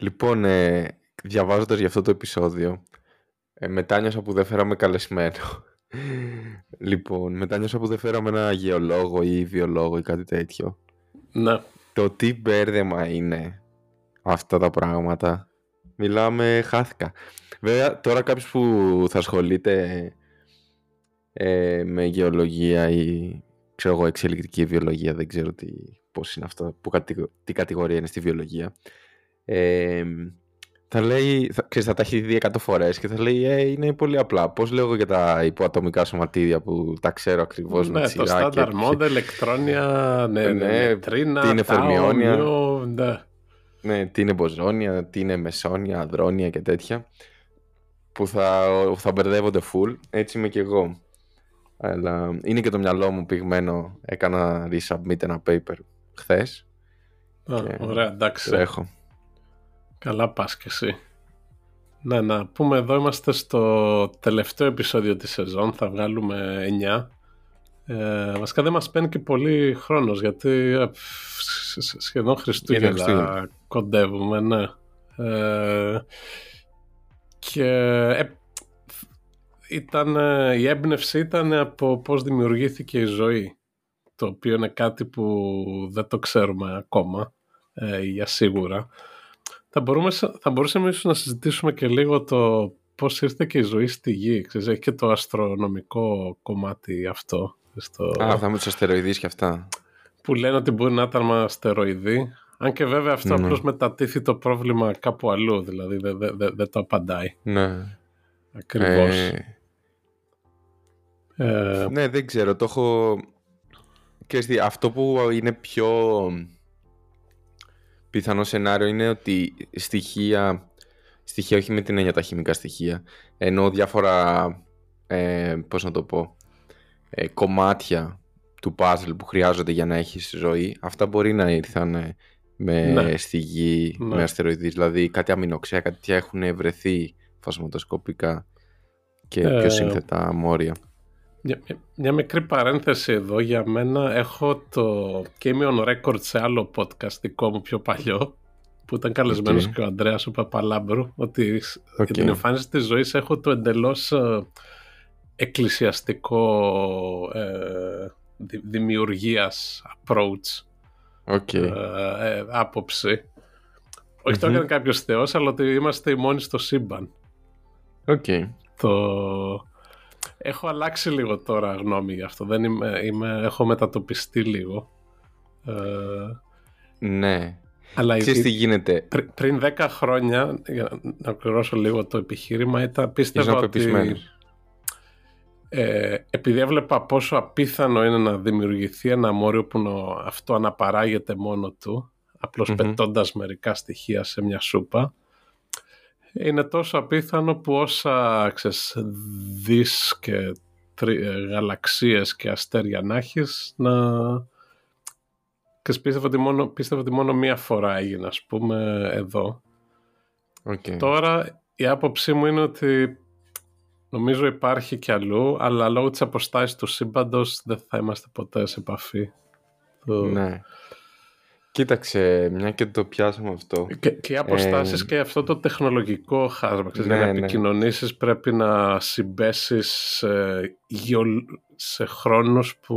Λοιπόν, ε, διαβάζοντας για αυτό το επεισόδιο, ε, μετάνιωσα που δεν φέραμε καλεσμένο. λοιπόν, μετάνιωσα που δεν φέραμε ένα γεωλόγο ή βιολόγο ή κάτι τέτοιο. Ναι. Το τι μπέρδεμα είναι αυτά τα πράγματα. Μιλάμε, χάθηκα. Βέβαια, τώρα κάποιος που θα ασχολείται ε, με γεωλογία ή ξέρω εγώ εξελικτική βιολογία, δεν ξέρω τι, πώς είναι αυτό, που, τι κατηγορία είναι στη βιολογία ε, θα λέει, θα, ξέρεις, θα τα έχει δει 100 φορές και θα λέει ε, είναι πολύ απλά. Πώς λέω εγώ για τα υποατομικά σωματίδια που τα ξέρω ακριβώς ναι, με το standard mode, ηλεκτρόνια, ναι, ναι, ναι, τρίνα, τι είναι φερμιόνια, ναι. ναι, τι είναι μποζόνια, τι είναι μεσόνια, αδρόνια και τέτοια που θα, θα μπερδεύονται full. Έτσι είμαι και εγώ. Αλλά είναι και το μυαλό μου πυγμένο. Έκανα resubmit ένα paper χθες. Α, ωραία, εντάξει. Τρέχω. Καλά πας και εσύ. Ναι, να πούμε εδώ είμαστε στο τελευταίο επεισόδιο της σεζόν, θα βγάλουμε 9. Ε, βασικά δεν μας παίρνει και πολύ χρόνος γιατί ε, σχεδόν Χριστούγεννα κοντεύουμε, ναι. Ε, και ε, ήταν, η έμπνευση ήταν από πώς δημιουργήθηκε η ζωή το οποίο είναι κάτι που δεν το ξέρουμε ακόμα ε, για σίγουρα. Θα, μπορούμε, θα μπορούσαμε ίσως να συζητήσουμε και λίγο το πώς ήρθε και η ζωή στη Γη. Ξέρεις, έχει και το αστρονομικό κομμάτι αυτό. Στο... Α, θα με τους αστεροειδείς και αυτά. Που λένε ότι μπορεί να ήταν αστεροειδή. Αν και βέβαια αυτό ναι. απλώς μετατίθει το πρόβλημα κάπου αλλού. Δηλαδή δεν δε, δε, δε το απαντάει. Ναι. Ακριβώς. Ε... Ε... Ναι, δεν ξέρω. Το έχω... Και αυτό που είναι πιο πιθανό σενάριο είναι ότι στοιχεία, στοιχεία όχι με την έννοια τα χημικά στοιχεία, ενώ διάφορα, ε, πώς να το πω, ε, κομμάτια του puzzle που χρειάζονται για να έχεις ζωή, αυτά μπορεί να ήρθαν με ναι. στη γη, ναι. με αστεροειδείς, δηλαδή κάτι αμινοξέα, κάτι τέτοια έχουν βρεθεί φασματοσκοπικά και ε, πιο σύνθετα μόρια. Μια, μια, μικρή παρένθεση εδώ για μένα έχω το και είμαι on record σε άλλο podcast δικό μου πιο παλιό που ήταν καλεσμένος και ο Ανδρέας ο Παπαλάμπρου ότι okay. για την εμφάνιση της ζωής έχω το εντελώς ε, εκκλησιαστικό ε, δημιουργίας approach okay. ε, ε, άποψη όχι το έκανε κάποιος θεός αλλά ότι είμαστε οι μόνοι στο σύμπαν okay. το Έχω αλλάξει λίγο τώρα γνώμη γι' αυτό. Δεν είμαι, είμαι, έχω μετατοπιστεί λίγο. Ε, ναι. Αλλά Ξέρεις τι γίνεται; πριν 10 χρόνια, για να πληρώσω λίγο το επιχείρημα, ήταν, πίστευα ότι... Ε, επειδή έβλεπα πόσο απίθανο είναι να δημιουργηθεί ένα μόριο που αυτό αναπαράγεται μόνο του, απλώς mm πετώντας μερικά στοιχεία σε μια σούπα, είναι τόσο απίθανο που όσα ξέρεις, δις και τρι, ε, γαλαξίες και αστέρια να έχεις να... Και πίστευα ότι, μόνο, πίστευα ότι μόνο μία φορά έγινε ας πούμε εδώ. Okay. Τώρα η άποψή μου είναι ότι νομίζω υπάρχει κι αλλού αλλά λόγω της αποστάσης του σύμπαντος δεν θα είμαστε ποτέ σε επαφή. Ναι. Κοίταξε, μια και το πιάσαμε αυτό. Και, και οι αποστάσεις ε, και αυτό το τεχνολογικό χάσμα. Ξέρεις, ναι, για να ναι. επικοινωνήσεις πρέπει να συμπέσεις σε, σε χρόνους που.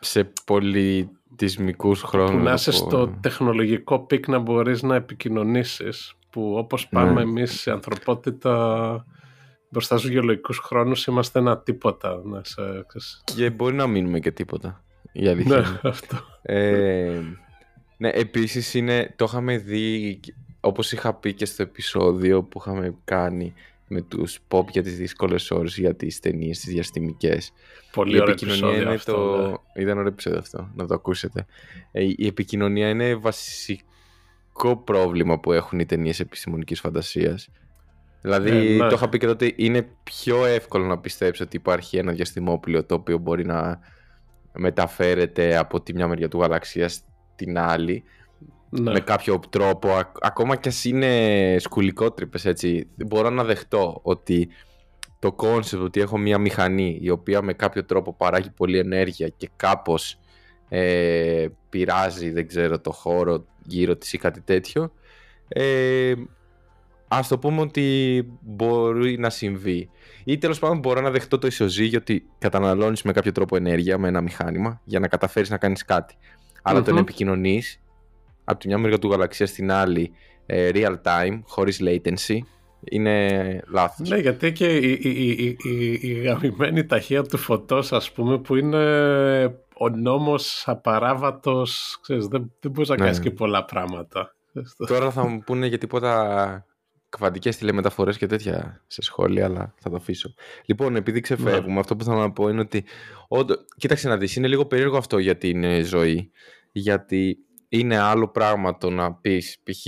σε πολιτισμικούς χρόνους. Που να είσαι στο τεχνολογικό peak να μπορείς να επικοινωνήσεις. Που όπως πάμε ναι. εμείς η ανθρωπότητα μπροστά στους γεωλογικούς χρόνους είμαστε ένα τίποτα. Ναι, σε, και μπορεί να μείνουμε και τίποτα. Για ναι, αυτό. Ε, ναι, επίσης είναι, το είχαμε δει, όπως είχα πει και στο επεισόδιο που είχαμε κάνει με τους pop για τις δύσκολες ώρες για τις ταινίες, τις διαστημικές. Πολύ ωραίο επεισόδιο είναι αυτό, το... Ναι. Ήταν ωραίο επεισόδιο αυτό, να το ακούσετε. Ε, η επικοινωνία είναι βασικό πρόβλημα που έχουν οι ταινίες επιστημονικής φαντασίας. Δηλαδή, ε, ναι. το είχα πει και τότε, είναι πιο εύκολο να πιστέψει ότι υπάρχει ένα διαστημόπλαιο το οποίο μπορεί να μεταφέρεται από τη μια μεριά του γαλαξία στην άλλη ναι. με κάποιο τρόπο, ακόμα κι ας είναι σκουληκότρυπες έτσι, μπορώ να δεχτώ ότι το concept ότι έχω μια μηχανή η οποία με κάποιο τρόπο παράγει πολλή ενέργεια και κάπως ε, πειράζει, δεν ξέρω, το χώρο γύρω της ή κάτι τέτοιο, ε, ας το πούμε ότι μπορεί να συμβεί. Ή τέλος πάντων μπορώ να δεχτώ το ισοζύγιο ότι καταναλώνεις με κάποιο τρόπο ενέργεια με ένα μηχάνημα για να καταφέρεις να κάνεις κάτι. Αλλά mm-hmm. το να επικοινωνείς από τη μια μεριά του γαλαξίας στην άλλη ε, real time, χωρίς latency, είναι λάθος. Ναι, γιατί και η, η, η, η, η γαμημένη ταχεία του φωτός, ας πούμε, που είναι ο νόμος απαράβατος, ξέρεις, δεν, δεν μπορείς να ναι. κάνεις και πολλά πράγματα. Τώρα θα μου πούνε για τίποτα κβαντικές τηλεμεταφορές και τέτοια σε σχόλια, αλλά θα το αφήσω. Λοιπόν, επειδή ξεφεύγουμε, ναι. αυτό που θέλω να πω είναι ότι. Όντω, κοίταξε να δεις, είναι λίγο περίεργο αυτό για την ε, ζωή. Γιατί είναι άλλο πράγμα το να πεις, π.χ.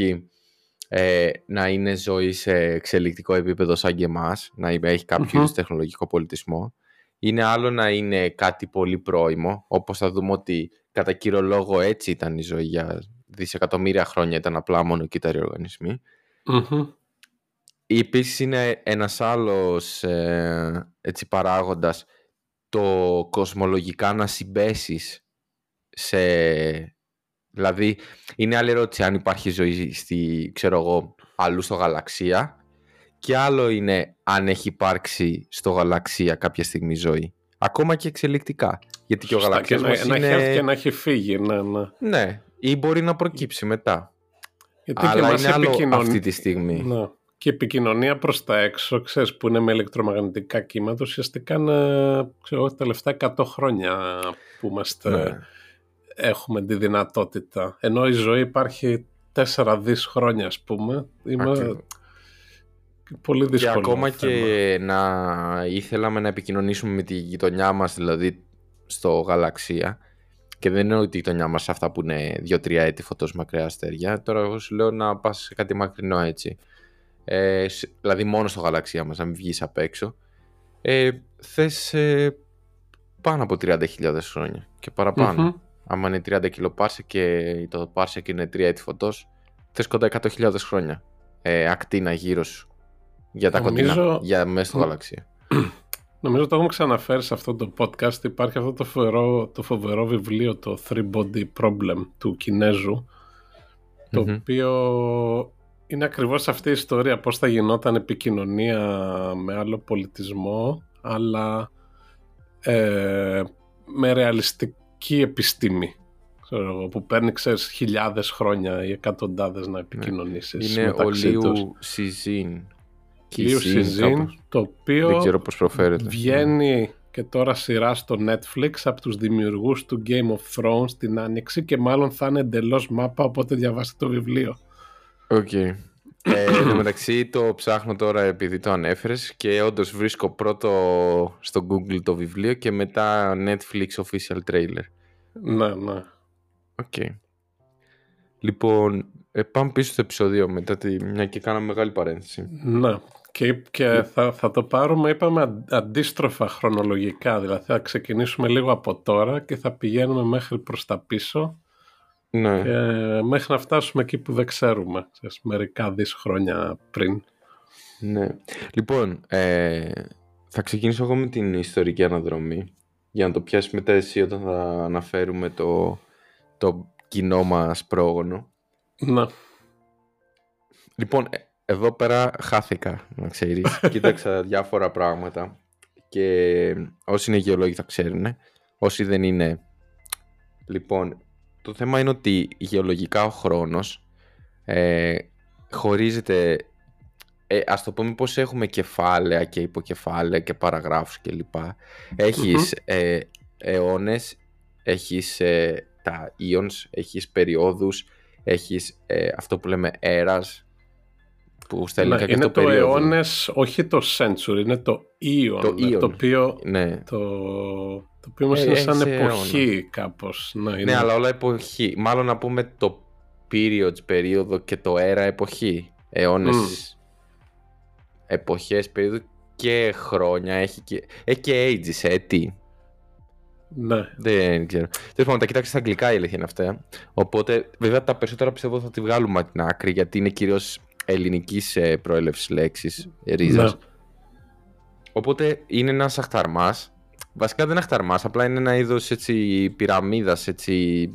Ε, να είναι ζωή σε εξελικτικό επίπεδο σαν και εμάς, να έχει κάποιο τεχνολογικό πολιτισμό. Είναι άλλο να είναι κάτι πολύ πρόημο, όπως θα δούμε ότι κατά κύριο λόγο έτσι ήταν η ζωή για δισεκατομμύρια χρόνια, ήταν απλά μόνο κύτταροι οργανισμοί. Mm-hmm. Επίσης είναι ένας άλλος ε, έτσι, παράγοντας το κοσμολογικά να συμπέσεις σε... Δηλαδή, είναι άλλη ερώτηση αν υπάρχει ζωή στη, ξέρω εγώ, αλλού στο γαλαξία και άλλο είναι αν έχει υπάρξει στο γαλαξία κάποια στιγμή ζωή. Ακόμα και εξελικτικά. Γιατί και ο γαλαξίας και να, είναι... έχει και να έχει φύγει, ναι, ναι. Ναι, ή μπορεί να προκύψει μετά. Γιατί Αλλά είναι άλλο αυτή τη στιγμή. Ναι. Και η επικοινωνία προς τα έξω, ξέρεις, που είναι με ηλεκτρομαγνητικά κύματα, ουσιαστικά είναι, ξέρω, τα τελευταία 100 χρόνια που είμαστε, ναι. έχουμε τη δυνατότητα. Ενώ η ζωή υπάρχει 4 δις χρόνια, ας πούμε. Είμαι... Πολύ δύσκολο. Και ακόμα και να ήθελαμε να επικοινωνήσουμε με τη γειτονιά μας, δηλαδή στο γαλαξία, και δεν είναι ότι η γειτονιά μας αυτά που είναι 2-3 έτη φωτός μακριά αστέρια. Τώρα εγώ σου λέω να πας σε κάτι μακρινό έτσι. Ε, δηλαδή μόνο στο γαλαξία μας, να μην βγεις απ' έξω. Ε, θες ε, πάνω από 30.000 χρόνια και παραπάνω. Mm-hmm. Άμα είναι 30 κιλοπάρσε και το πάρσε και είναι 3 έτη φωτός, θες κοντά 100.000 χρόνια ε, ακτίνα γύρω σου για τα Νομίζω... κοντινά, για μέσα στο γαλαξία. Νομίζω το έχουμε ξαναφέρει σε αυτό το podcast. Υπάρχει αυτό το φοβερό, το φοβερό βιβλίο, το Three Body Problem του Κινέζου, το οποίο είναι ακριβώς αυτή η ιστορία, πώς θα γινόταν επικοινωνία με άλλο πολιτισμό, αλλά ε, με ρεαλιστική επιστήμη. Ξέρω, που παίρνει ξέρεις, χιλιάδες χρόνια ή εκατοντάδες να ναι. επικοινωνήσεις Είναι ο Λίου Σιζίν Λίου Σιζίν, το οποίο βγαίνει και τώρα σειρά στο Netflix από τους δημιουργούς του Game of Thrones την Άνοιξη και μάλλον θα είναι εντελώς μάπα οπότε διαβάστε το βιβλίο. Οκ. Okay. ε, εν τω μεταξύ το ψάχνω τώρα επειδή το ανέφερες και όντως βρίσκω πρώτο στο Google το βιβλίο και μετά Netflix official trailer. Ναι, ναι. OK. Okay. Λοιπόν, ε, πάμε πίσω στο επεισόδιο μετά τη μια και κάναμε μεγάλη παρένθεση. Ναι. Και, και θα, θα το πάρουμε, είπαμε, αντίστροφα χρονολογικά. Δηλαδή θα ξεκινήσουμε λίγο από τώρα και θα πηγαίνουμε μέχρι προς τα πίσω. Ναι. Και μέχρι να φτάσουμε εκεί που δεν ξέρουμε. Σε μερικά δις χρόνια πριν. Ναι. Λοιπόν, ε, θα ξεκινήσω εγώ με την ιστορική αναδρομή. Για να το πιάσεις μετά εσύ όταν θα αναφέρουμε το, το κοινό μας πρόγονο. Ναι. Λοιπόν, ε, εδώ πέρα χάθηκα, να ξέρεις. Κοίταξα διάφορα πράγματα και όσοι είναι γεωλόγοι θα ξέρουν. Όσοι δεν είναι... Λοιπόν, το θέμα είναι ότι γεωλογικά ο χρόνος ε, χωρίζεται... Ε, ας το πούμε πως έχουμε κεφάλαια και υποκεφάλαια και παραγράφους κλπ. Έχεις mm ε, αιώνες, έχεις ε, τα ίονς, έχεις περιόδους, έχεις ε, αυτό που λέμε έρας, που στα ελληνικά ναι, είναι το, αιώνες, όχι το century, είναι το ίον. Το, το οποίο, ναι. το, το οποίο μας ε, είναι σαν εποχή αιώνα. κάπως. Ναι, είναι... ναι, αλλά όλα εποχή. Μάλλον να πούμε το periods, περίοδο και το era εποχή. Αιώνες, mm. εποχές, περίοδο και χρόνια. Έχει και, έχει και ages, έτη. Ναι. Δεν ξέρω. Τέλος πάντων, τα κοιτάξει στα αγγλικά η αλήθεια είναι αυτά. Οπότε, βέβαια, τα περισσότερα πιστεύω θα τη βγάλουμε από την άκρη γιατί είναι κυρίως ελληνικής προέλευσης λέξης, ρίζας. Ναι. Οπότε είναι ένας αχταρμάς. Βασικά δεν είναι αχταρμάς, απλά είναι ένα είδος πυραμίδας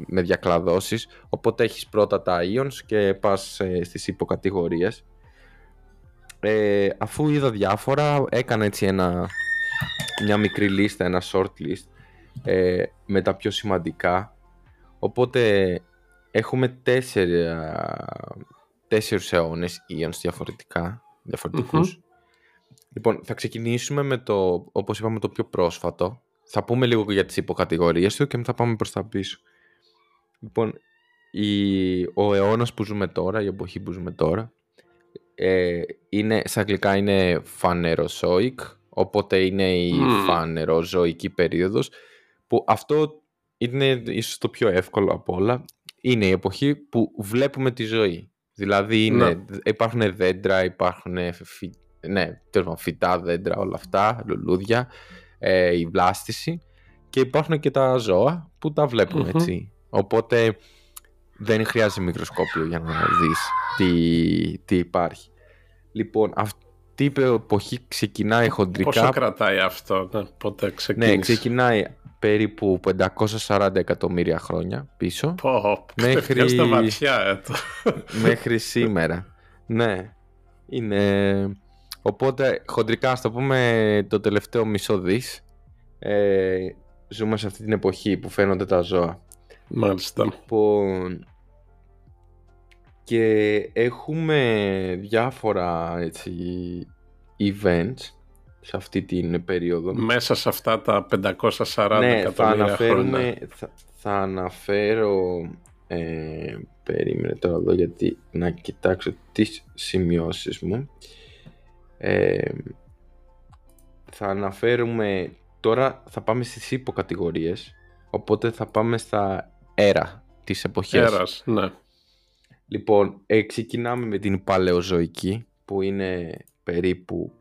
με διακλαδώσεις. Οπότε έχεις πρώτα τα ions και πας στις υποκατηγορίες. Ε, αφού είδα διάφορα, έκανα έτσι ένα, μια μικρή λίστα, ένα short list ε, με τα πιο σημαντικά. Οπότε έχουμε τέσσερα, τέσσερις αιώνες ions διαφορετικά, Λοιπόν, θα ξεκινήσουμε με το, όπως είπαμε, το πιο πρόσφατο. Θα πούμε λίγο για τις υποκατηγορίες του και μετά πάμε προς τα πίσω. Λοιπόν, η, ο αιώνας που ζούμε τώρα, η εποχή που ζούμε τώρα, ε, είναι, σε αγγλικά είναι φανεροζώικ, οπότε είναι η mm. φανεροζωική περίοδος, που αυτό είναι ίσως το πιο εύκολο από όλα. Είναι η εποχή που βλέπουμε τη ζωή. Δηλαδή είναι, ναι. υπάρχουν δέντρα, υπάρχουν φυ, ναι, φυτά, δέντρα, όλα αυτά, λουλούδια, ε, η βλάστηση και υπάρχουν και τα ζώα που τα βλέπουμε έτσι. Οπότε δεν χρειάζεται μικροσκόπιο για να δεις τι, τι υπάρχει. Λοιπόν, αυτή η εποχή ξεκινάει χοντρικά... Πόσο κρατάει αυτό, ναι, πότε ξεκίνησε. Ναι, ξεκινάει περίπου 540 εκατομμύρια χρόνια πίσω. Πω, μέχρι... στα βαθιά, ε, μέχρι σήμερα. Ναι, είναι... Οπότε, χοντρικά, ας το πούμε, το τελευταίο μισό δις, ε, ζούμε σε αυτή την εποχή που φαίνονται τα ζώα. Μάλιστα. Λοιπόν, και έχουμε διάφορα έτσι, events σε αυτή την περίοδο. Μέσα σε αυτά τα 540 ναι, εκατομμύρια θα αναφέρουμε, Θα, θα αναφέρω... Ε, περίμενε τώρα εδώ γιατί να κοιτάξω τις σημειώσεις μου. Ε, θα αναφέρουμε... Τώρα θα πάμε στις υποκατηγορίες. Οπότε θα πάμε στα έρα της εποχής. Έρας, ναι. Λοιπόν, ε, ξεκινάμε με την Παλαιοζωική που είναι περίπου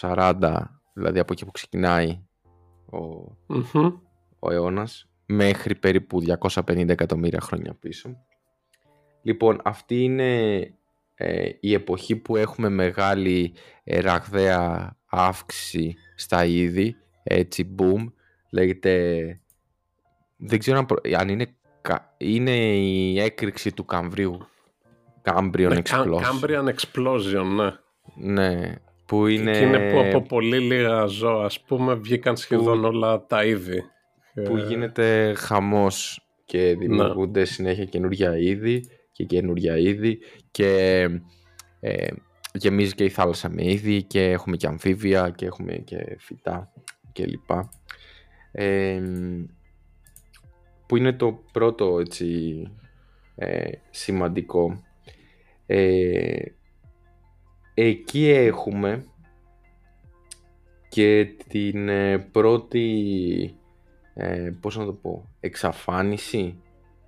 540, δηλαδή από εκεί που ξεκινάει ο, mm ο αιώνας, μέχρι περίπου 250 εκατομμύρια χρόνια πίσω. Λοιπόν, αυτή είναι ε, η εποχή που έχουμε μεγάλη ε, ραγδαία αύξηση στα είδη, έτσι boom, λέγεται, δεν ξέρω αν, είναι, είναι η έκρηξη του Καμβρίου Cambrian ναι, Explosion. Cambrian Explosion, ναι. Ναι. Που είναι... Και είναι που από πολύ λίγα ζώα, ας πούμε, βγήκαν σχεδόν όλα τα είδη. Που ε, γίνεται χαμός και δημιουργούνται ναι. συνέχεια καινούργια είδη και καινούργια είδη και ε, γεμίζει και η θάλασσα με είδη και έχουμε και αμφίβια και έχουμε και φυτά κλπ. Ε, που είναι το πρώτο έτσι, ε, σημαντικό ε, εκεί έχουμε και την ε, πρώτη, ε, πώς να το πω, εξαφάνιση,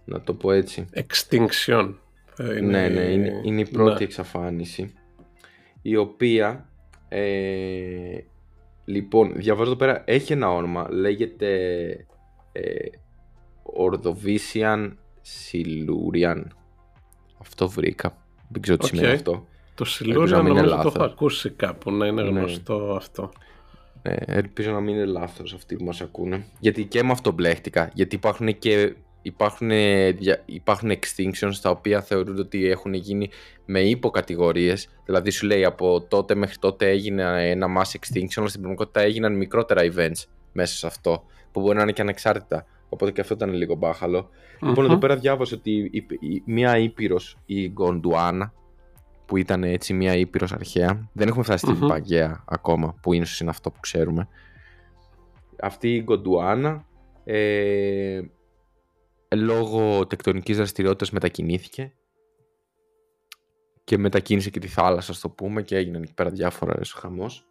να το πω έτσι. Extinction. Είναι... Ναι, ναι, είναι, είναι η πρώτη ναι. εξαφάνιση, η οποία, ε, λοιπόν, διαβάζω εδώ πέρα, έχει ένα όνομα, λέγεται ε, Ordovician Silurian. Αυτό βρήκα. Δεν ξέρω τι okay. σημαίνει αυτό. Το Silurian νομίζω το έχω ακούσει κάπου να είναι ναι. γνωστό αυτό. Ναι, ελπίζω να μην είναι λάθος αυτοί που μας ακούνε. Γιατί και με αυτό μπλέχτηκα. Γιατί υπάρχουν και υπάρχουν, υπάρχουν extinctions τα οποία θεωρούνται ότι έχουν γίνει με υποκατηγορίες. Δηλαδή σου λέει από τότε μέχρι τότε έγινε ένα mass extinction, αλλά στην πραγματικότητα έγιναν μικρότερα events μέσα σε αυτό. Που μπορεί να είναι και ανεξάρτητα. Οπότε και αυτό ήταν λίγο μπάχαλο. Mm-hmm. Λοιπόν, εδώ πέρα διάβασα ότι η, η, μία ήπειρος, η Γκοντουάνα, που ήταν έτσι μία ήπειρος αρχαία, δεν έχουμε φτάσει mm-hmm. στην Παγκαία ακόμα, που ίσως είναι αυτό που ξέρουμε. Αυτή η Γκοντουάνα, ε, λόγω τεκτονικής δραστηριότητας μετακινήθηκε και μετακίνησε και τη θάλασσα, στο πούμε, και έγιναν εκεί πέρα διάφορα χαμός.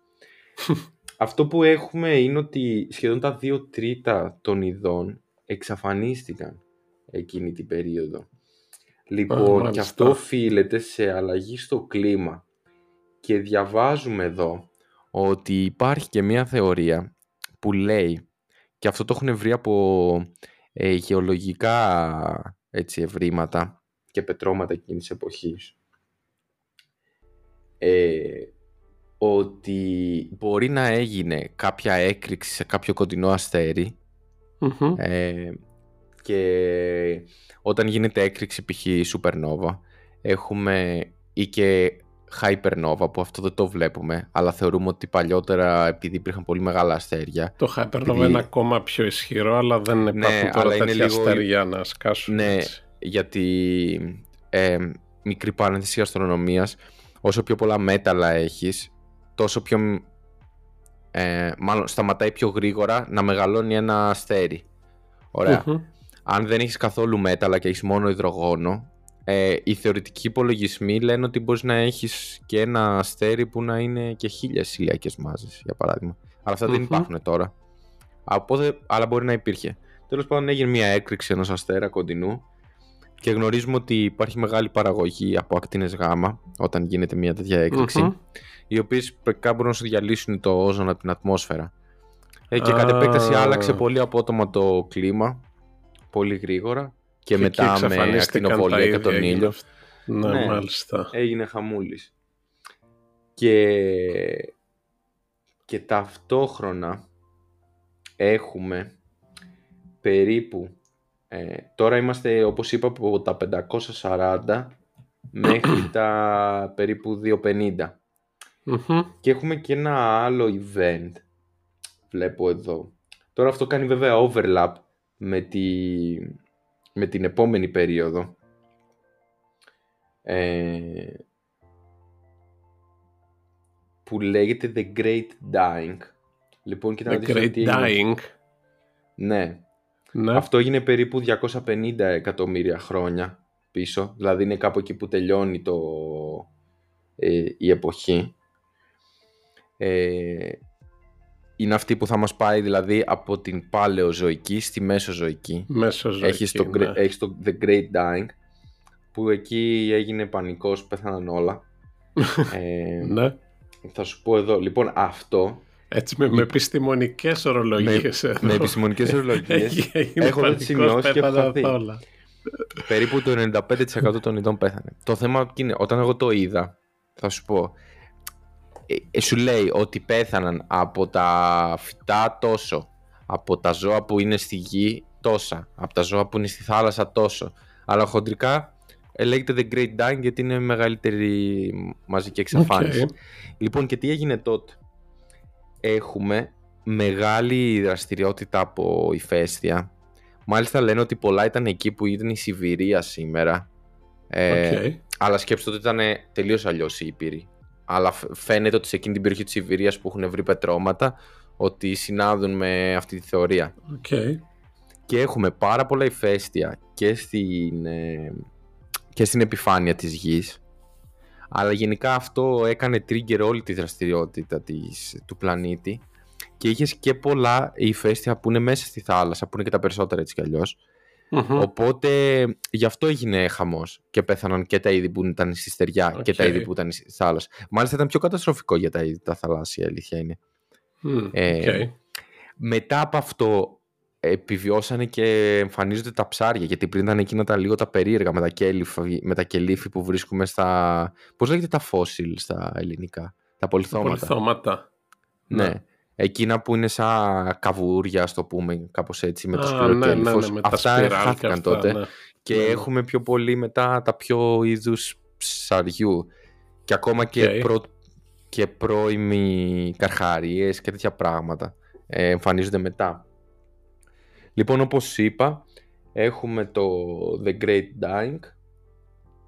Αυτό που έχουμε είναι ότι σχεδόν τα δύο τρίτα των ειδών εξαφανίστηκαν εκείνη την περίοδο. Λοιπόν, και αυτό οφείλεται σε αλλαγή στο κλίμα. Και διαβάζουμε εδώ ότι υπάρχει και μια θεωρία που λέει και αυτό το έχουν βρει από ε, γεωλογικά έτσι, ευρήματα και πετρώματα εκείνης της εποχής ε, ότι μπορεί να έγινε κάποια έκρηξη σε κάποιο κοντινό αστέρι ε, και όταν γίνεται έκρηξη π.χ. supernova έχουμε ή και hypernova που αυτό δεν το βλέπουμε αλλά θεωρούμε ότι παλιότερα επειδή υπήρχαν πολύ μεγάλα αστέρια Το hypernova είναι ακόμα πιο ισχυρό αλλά δεν ναι, υπάρχουν ναι, τώρα τέτοια λίγο... αστέρια να σκάσουν Ναι, γιατί ε, μικρή παρένθεση αστρονομίας όσο πιο πολλά μέταλλα έχεις τόσο πιο ε, μάλλον σταματάει πιο γρήγορα να μεγαλώνει ένα αστέρι αν δεν έχεις καθόλου μέταλλα και έχεις μόνο υδρογόνο, ε, οι θεωρητικοί υπολογισμοί λένε ότι μπορείς να έχεις και ένα αστέρι που να είναι και χίλιες ηλιακές μάζες, για παράδειγμα. Αλλά δεν υπάρχουν τώρα. Οπότε, αλλά μπορεί να υπήρχε. Τέλος πάντων έγινε μια έκρηξη ενός αστέρα κοντινού και γνωρίζουμε ότι υπάρχει μεγάλη παραγωγή από ακτίνες γάμα όταν γίνεται μια τέτοια έκρηξη, οι οποίες κάπου μπορούν να σου διαλύσουν το όζον από την ατμόσφαιρα. Ε, και κατ' επέκταση άλλαξε πολύ απότομα το κλίμα πολύ γρήγορα και, μετά με ακτινοβολία και τον ήλιο. Ναι, ναι, μάλιστα. Έγινε χαμούλης. Και, και ταυτόχρονα έχουμε περίπου, ε, τώρα είμαστε όπως είπα από τα 540 μέχρι τα περίπου 250. Και έχουμε και ένα άλλο event, βλέπω εδώ. Τώρα αυτό κάνει βέβαια overlap με, τη, με την επόμενη περίοδο. Ε, που λέγεται The Great Dying. Λοιπόν, The Great Dying. Ναι. ναι. Αυτό έγινε περίπου 250 εκατομμύρια χρόνια πίσω. Δηλαδή είναι κάπου εκεί που τελειώνει το, ε, η εποχή. Ε, είναι αυτή που θα μας πάει δηλαδή από την παλαιοζωική στη μεσοζωική. Μεσοζωική, έχεις το, ναι. έχεις το The Great Dying που εκεί έγινε πανικός, πέθαναν όλα. ε, ναι. Θα σου πω εδώ, λοιπόν αυτό... Έτσι με, με επιστημονικές ορολογίες με, με επιστημονικές ορολογίες έχω εδώ τις σημειώσεις και έχω δει. Περίπου το 95% των ειδών πέθανε. Το θέμα είναι, όταν εγώ το είδα, θα σου πω, ε, ε, σου λέει ότι πέθαναν από τα φυτά τόσο, από τα ζώα που είναι στη γη τόσα, από τα ζώα που είναι στη θάλασσα τόσο. Αλλά χοντρικά ε, λέγεται The Great Dying γιατί είναι μεγαλύτερη μαζική εξαφάνιση. Λοιπόν και τι έγινε τότε; Έχουμε μεγάλη δραστηριότητα από ηφαίστεια. Μάλιστα λένε ότι πολλά ήταν εκεί που ήταν η Σιβηρία σήμερα. Ε, αλλά σκέψτε ότι ήταν τελείως αλλιώς η Ήπειρη αλλά φαίνεται ότι σε εκείνη την περιοχή της Σιβηρίας που έχουν βρει πετρώματα ότι συνάδουν με αυτή τη θεωρία. Okay. Και έχουμε πάρα πολλά ηφαίστεια και στην, ε, και στην επιφάνεια της γης αλλά γενικά αυτό έκανε trigger όλη τη δραστηριότητα της, του πλανήτη και είχες και πολλά ηφαίστεια που είναι μέσα στη θάλασσα, που είναι και τα περισσότερα έτσι κι αλλιώς Οπότε γι' αυτό έγινε χαμός και πέθαναν και τα είδη που ήταν στη στεριά και τα είδη που ήταν στη θάλασσα. Μάλιστα ήταν πιο καταστροφικό για τα είδη τα θαλάσσια, αλήθεια είναι. Ε, μετά από αυτό επιβιώσανε και εμφανίζονται τα ψάρια γιατί πριν ήταν εκείνα τα λίγο τα περίεργα με τα, κέλυφη, με τα κελύφη που βρίσκουμε στα... Πώς λέγεται τα φόσιλ στα ελληνικά, τα πολυθώματα. Πολυθώματα. ναι. ναι εκείνα που είναι σαν καβούρια, ας το πούμε, κάπως έτσι, με το σκληρό ναι, ναι, ναι, αυτά χάθηκαν τότε. Ναι. Και ναι, ναι. έχουμε πιο πολύ μετά τα πιο είδους ψαριού. Και ακόμα okay. και, προ... και πρώιμοι καρχαρίες και τέτοια πράγματα ε, εμφανίζονται μετά. Λοιπόν, όπως είπα, έχουμε το The Great Dying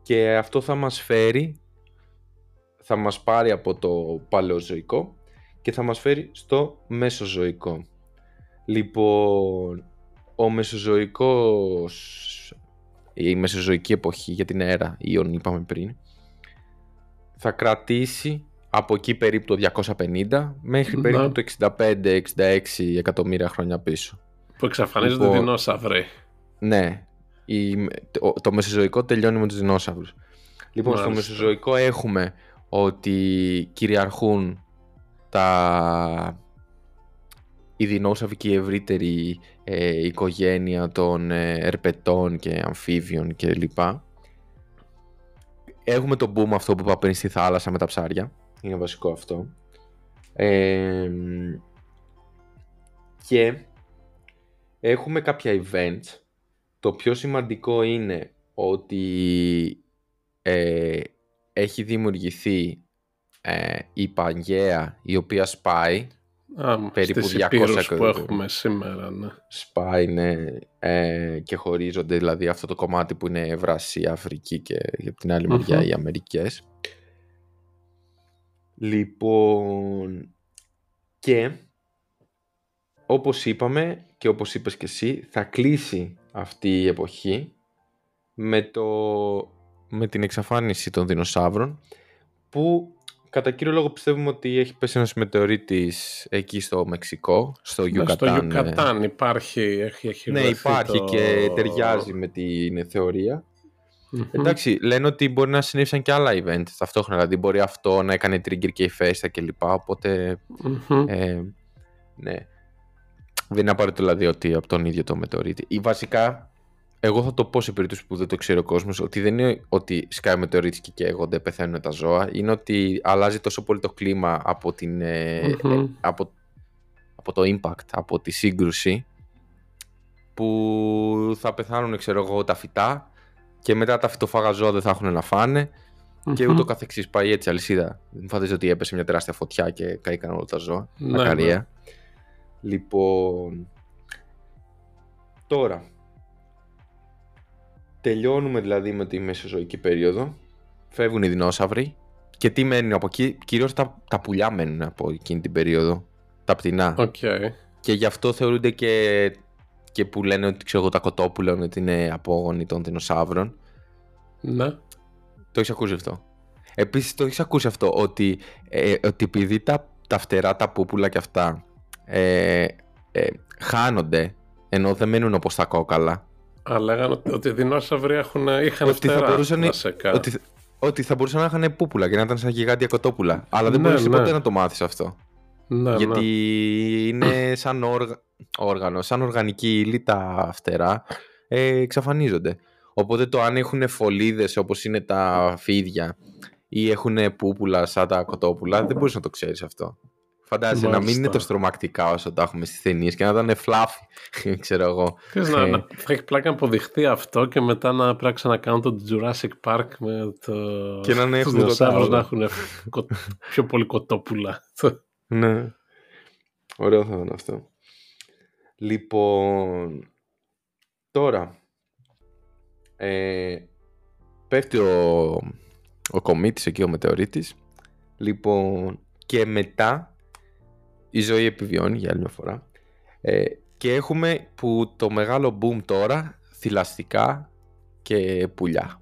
και αυτό θα μας φέρει, θα μας πάρει από το παλαιοζωικό και θα μας φέρει στο Μεσοζωικό. Λοιπόν, ο Μεσοζωικός, η Μεσοζωική εποχή για την αίρα Ιων είπαμε πριν, θα κρατήσει από εκεί περίπου το 250 μέχρι ναι. περίπου το 65-66 εκατομμύρια χρόνια πίσω. Που εξαφανίζονται λοιπόν, δεινόσαυροι. Ναι, η, το, το Μεσοζωικό τελειώνει με τους δεινόσαυρους. Λοιπόν, στο Μεσοζωικό έχουμε ότι κυριαρχούν τα οι δεινόσαυροι και η ευρύτερη ε, οικογένεια των ε, ερπετών και αμφίβιων κλπ. Έχουμε το boom αυτό που είπα πριν στη θάλασσα με τα ψάρια. Είναι βασικό αυτό. Ε, και έχουμε κάποια events. Το πιο σημαντικό είναι ότι ε, έχει δημιουργηθεί ε, η Παγαία η οποία σπάει Α, περίπου 200 που έχουμε σήμερα, ναι. Σπάει, ναι, ε, και χωρίζονται, δηλαδή αυτό το κομμάτι που είναι Ευρασία, Αφρική και από την άλλη μεριά οι Αμερικές. Λοιπόν, και όπως είπαμε και όπως είπες και εσύ, θα κλείσει αυτή η εποχή με, το, με την εξαφάνιση των δεινοσαύρων που κατά κύριο λόγο πιστεύουμε ότι έχει πέσει ένας μετεωρίτης εκεί στο Μεξικό, στο Ιουκατάν. Στο Ιουκατάν υπάρχει, έχει, έχει Ναι, υπάρχει και ταιριάζει με την θεωρία. Εντάξει, λένε ότι μπορεί να συνήθισαν και άλλα event ταυτόχρονα. Δηλαδή, μπορεί αυτό να έκανε trigger και η φέστα κλπ. Οπότε. Ε, ναι. Δεν είναι απαραίτητο δηλαδή ότι από τον ίδιο το μετεωρίτη. Ή βασικά εγώ θα το πω σε περίπτωση που δεν το ξέρει ο κόσμος, ότι δεν είναι ότι σκάει μετεωρίτη και καίγονται, πεθαίνουν τα ζώα. Είναι ότι αλλάζει τόσο πολύ το κλίμα από, την, ε, από, από το impact, από τη σύγκρουση, που θα πεθάνουν, ξέρω εγώ, τα φυτά και μετά τα φυτοφάγα ζώα δεν θα έχουν να φάνε και ούτω καθεξής πάει έτσι αλυσίδα. Δεν φαντάζεσαι ότι έπεσε μια τεράστια φωτιά και καήκαν όλα τα ζώα. Ναι, ναι. Λοιπόν, τώρα, Τελειώνουμε δηλαδή με τη μεσοζωική περίοδο. Φεύγουν οι δεινόσαυροι. Και τι μένουν από εκεί, κυρίως τα, τα πουλιά μένουν από εκείνη την περίοδο. Τα πτηνά. Okay. Και γι' αυτό θεωρούνται και, και που λένε ότι ξέρω, τα κοτόπουλα ότι είναι απόγονοι των δεινοσαύρων. Ναι. Το έχεις ακούσει αυτό; Επίσης το έχεις ακούσει αυτό ότι, ε, ότι επειδή τα, τα φτερά, τα πούπουλα και αυτά ε, ε, χάνονται ενώ δεν μένουν όπως τα κόκαλα Α, λέγανε ότι οι δεινόσαυροι έχουν, είχαν ότι φτερά, θα μπορούσαν, ότι, ότι θα μπορούσαν να είχαν πούπουλα και να ήταν σαν γιγάντια κοτόπουλα. Αλλά δεν ναι, μπορείς ναι. ποτέ να το μάθεις αυτό. Ναι, Γιατί ναι. είναι σαν όργα... όργανο, σαν οργανική ύλη τα φτερά ε, εξαφανίζονται. Οπότε το αν έχουν φωλίδες όπως είναι τα φίδια ή έχουν πούπουλα σαν τα κοτόπουλα δεν μπορείς να το ξέρεις αυτό. Φαντάζεσαι να μην είναι τόσο τρομακτικά όσο τα έχουμε στις ταινίες και να ήταν φλάφι, ξέρω εγώ. να, να, θα έχει πλάκα να αποδειχθεί αυτό και μετά να πράξει να κάνουν το Jurassic Park με το. Και να έχουν να έχουν πιο πολύ κοτόπουλα. ναι. Ωραίο θα ήταν αυτό. Λοιπόν. Τώρα. Ε, πέφτει ο, ο κομίτης εκεί ο μετεωρίτης. Λοιπόν, και μετά η ζωή επιβιώνει για άλλη μια φορά. Ε, και έχουμε που το μεγάλο boom τώρα, θηλαστικά και πουλιά.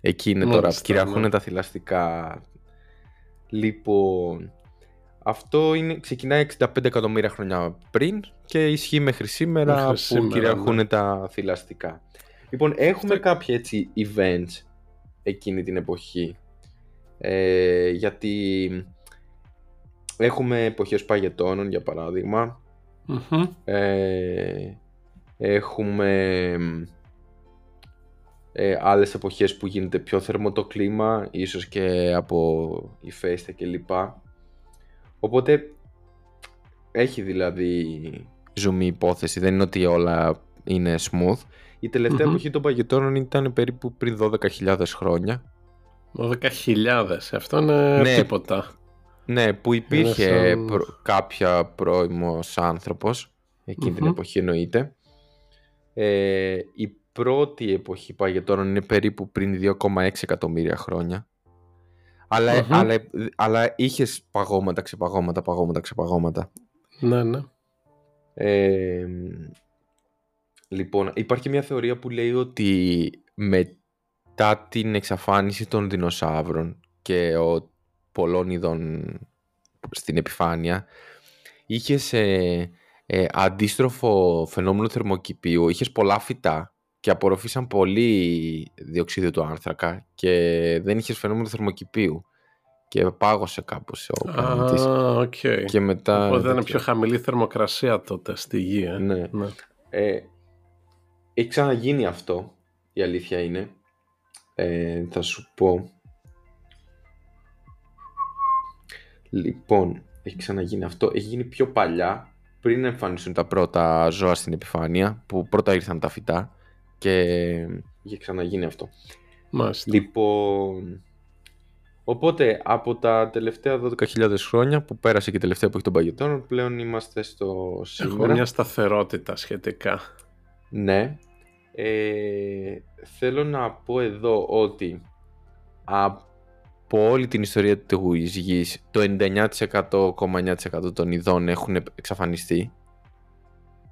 Εκεί είναι τώρα, κυριαρχούν ναι. τα θηλαστικά. Λοιπόν, αυτό είναι, ξεκινάει 65 εκατομμύρια χρόνια πριν και ισχύει μέχρι σήμερα που κυριαρχούν ναι. τα θηλαστικά. Λοιπόν, έχουμε κάποια έτσι events εκείνη την εποχή. Ε, γιατί Έχουμε εποχές παγετώνων για παραδειγμα ε, έχουμε ε, άλλες εποχές που γίνεται πιο θερμό το κλίμα, ίσως και από ηφαίστεια κλπ. Οπότε έχει δηλαδή ζουμί υπόθεση, δεν είναι ότι όλα είναι smooth. Η τελευταία εποχή των παγετώνων ήταν περίπου πριν 12.000 χρόνια. 12.000, αυτό είναι ναι, τίποτα. Ναι, που υπήρχε κάποια πρώιμος άνθρωπος, την εποχή εννοείται. Ε, η πρώτη εποχή παγετώνων είναι περίπου πριν 2,6 εκατομμύρια χρόνια. Αλλά, αλλά, αλλά είχες παγώματα, ξεπαγώματα, παγώματα, ξεπαγώματα. Ναι, ναι. Ε, λοιπόν, υπάρχει μια θεωρία που λέει ότι μετά την εξαφάνιση των δεινοσαύρων και ο πολλών ειδών στην επιφάνεια, είχες ε, ε, αντίστροφο φαινόμενο θερμοκηπίου, είχες πολλά φυτά και απορροφήσαν πολύ διοξίδιο του άνθρακα και δεν είχες φαινόμενο θερμοκηπίου. Και και πάγωσε κάπως ο πλανήτης. Α, οκ. Και μετά... Οπότε ήταν τέτοιο. πιο χαμηλή θερμοκρασία τότε στη γη. Ε. Ναι. ναι. Ε, έχει ξαναγίνει αυτό, η αλήθεια είναι. Ε, θα σου πω. Λοιπόν, έχει ξαναγίνει αυτό. Έχει γίνει πιο παλιά, πριν εμφανιστούν τα πρώτα ζώα στην επιφάνεια, που πρώτα ήρθαν τα φυτά και είχε ξαναγίνει αυτό. Μάλιστα. Λοιπόν, οπότε από τα τελευταία 12.000 χρόνια που πέρασε και η τελευταία εποχή των παγετώνων, πλέον είμαστε στο σήμερα. Έχουμε μια σταθερότητα σχετικά. Ναι. Ε, θέλω να πω εδώ ότι από όλη την ιστορία του γης το 99,9% των ειδών έχουν εξαφανιστεί.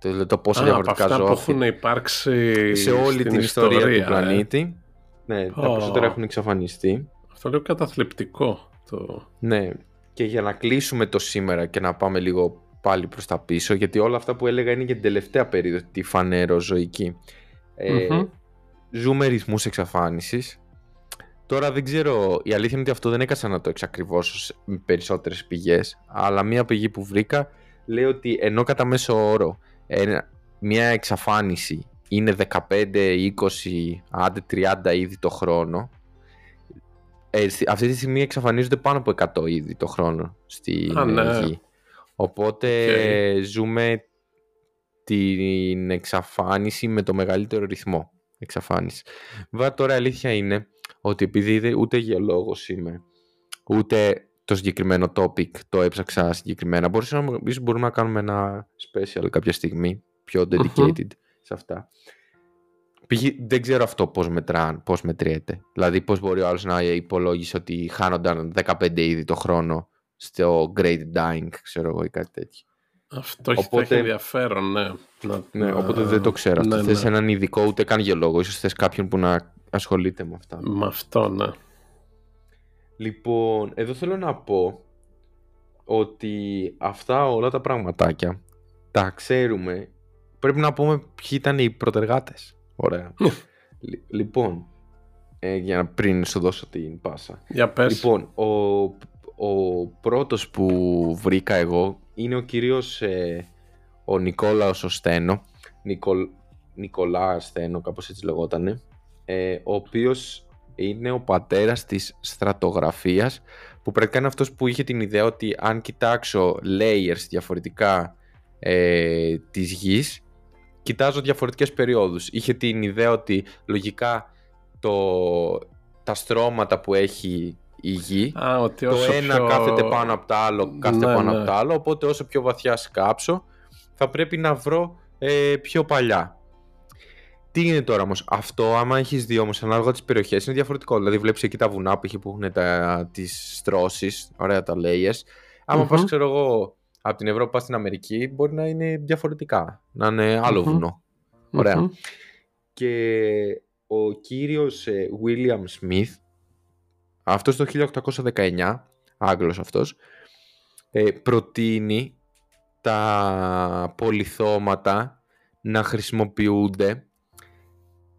Το, το πόσα Α, από διαφορετικά αυτά ζώα που έχουν υπάρξει σε όλη στην την ιστορία, ιστορία, του πλανήτη. Ναι, τα Ω. περισσότερα έχουν εξαφανιστεί. Ε. Αυτό λέω καταθλιπτικό. Το... Ναι, και για να κλείσουμε το σήμερα και να πάμε λίγο πάλι προς τα πίσω, γιατί όλα αυτά που έλεγα είναι για την τελευταία περίοδο, τη φανεροζωική. Ε, Μμμ. Ζούμε ρυθμούς εξαφάνισης. Τώρα δεν ξέρω, η αλήθεια είναι ότι αυτό δεν έκανα να το εξακριβώσω σε- με περισσότερες πηγές, αλλά μία πηγή που βρήκα λέει ότι ενώ κατά μέσο όρο ένα- μία εξαφάνιση είναι 15, 20, άντε 30 είδη το χρόνο, ε, στη- αυτή τη στιγμή εξαφανίζονται πάνω από 100 είδη το χρόνο στην Α, ναι. ε, γη. Οπότε Οκ. ζούμε την εξαφάνιση με το μεγαλύτερο ρυθμό εξαφάνισης. Βέβαια τώρα η αλήθεια είναι ότι επειδή δεν- ούτε γεωλόγος είμαι, ούτε το συγκεκριμένο topic το έψαξα συγκεκριμένα, μπορείς να, ίσως μπορούμε να κάνουμε ένα special κάποια στιγμή, πιο dedicated σε αυτά. Π.χ. δεν ξέρω αυτό πώς, μετράν, πώς μετριέται. Δηλαδή πώς μπορεί ο άλλος να υπολόγισε ότι χάνονταν 15 είδη το χρόνο στο Great Dying, ξέρω εγώ ή κάτι τέτοιο. Αυτό έχει, Οπότε- θα έχει ενδιαφέρον, ναι. Να- Ναι, να- οπότε δεν το ξέρω αυτό. ναι, Θες ναι. έναν ειδικό, ούτε καν γεωλόγο. Ίσως θες κάποιον που να ασχολείται με αυτά. Με αυτό, ναι. Λοιπόν, εδώ θέλω να πω ότι αυτά όλα τα πραγματάκια τα ξέρουμε. Πρέπει να πούμε ποιοι ήταν οι προτεργάτες. Ωραία. Λι- λοιπόν, ε, για να πριν σου δώσω την πάσα. Για πες. Λοιπόν, ο, ο πρώτος που βρήκα εγώ είναι ο κύριος ε, ο Νικόλαος ο Στένο, Νικολ, Νικολά Στένο, κάπως έτσι λεγότανε, ε, ο οποίος είναι ο πατέρας της στρατογραφίας, που πρακτικά είναι αυτός που είχε την ιδέα ότι αν κοιτάξω layers διαφορετικά ε, της γης, κοιτάζω διαφορετικές περιόδους. Είχε την ιδέα ότι λογικά το, τα στρώματα που έχει η γη Α, ότι το όσο ένα πιο... κάθεται πάνω από το άλλο, κάθεται Ναι, πάνω ναι. από το άλλο, οπότε όσο πιο βαθιά σκάψω θα πρέπει να βρω ε, πιο παλιά. Τι είναι τώρα όμως, αυτό άμα έχεις δει όμως ανάλογα τις περιοχές είναι διαφορετικό, δηλαδή βλέπεις εκεί τα βουνά που, έχει που έχουν τα, τις στρώσεις, ωραία τα layers, άμα Μμμ. πας ξέρω εγώ από την Ευρώπη πας στην Αμερική μπορεί να είναι διαφορετικά, να είναι άλλο Μμμ. βουνό. Ωραία. Μμμ. Και ο κύριος ε, William Smith, αυτός το 1819, Άγγλος αυτός, ε, προτείνει τα πολυθώματα να χρησιμοποιούνται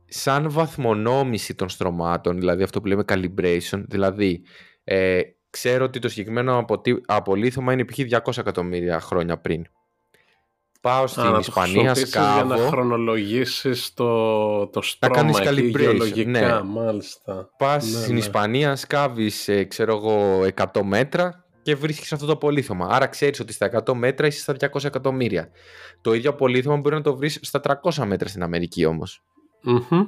σαν βαθμονόμηση των στρωμάτων, δηλαδή αυτό που λέμε calibration, δηλαδή ε, ξέρω ότι το συγκεκριμένο αποτι- απολύθωμα είναι π.χ. 200 εκατομμύρια χρόνια πριν. Πάω στην Α, να το Ισπανία, χρησιμοποιήσεις για να σκάβω, χρονολογήσεις το, το στρώμα κάνεις εκεί calibration, γεωλογικά, ναι. μάλιστα. πας Ναι, στην ναι. Ισπανία, σκάβεις, ε, ξέρω εγώ, 100 μέτρα και βρίσκεις αυτό το απολύθωμα. Άρα ξέρεις ότι στα 100 μέτρα είσαι στα 200 εκατομμύρια. Το ίδιο απολύθωμα μπορεί να το βρεις στα 300 μέτρα στην Αμερική όμως. Μμμ.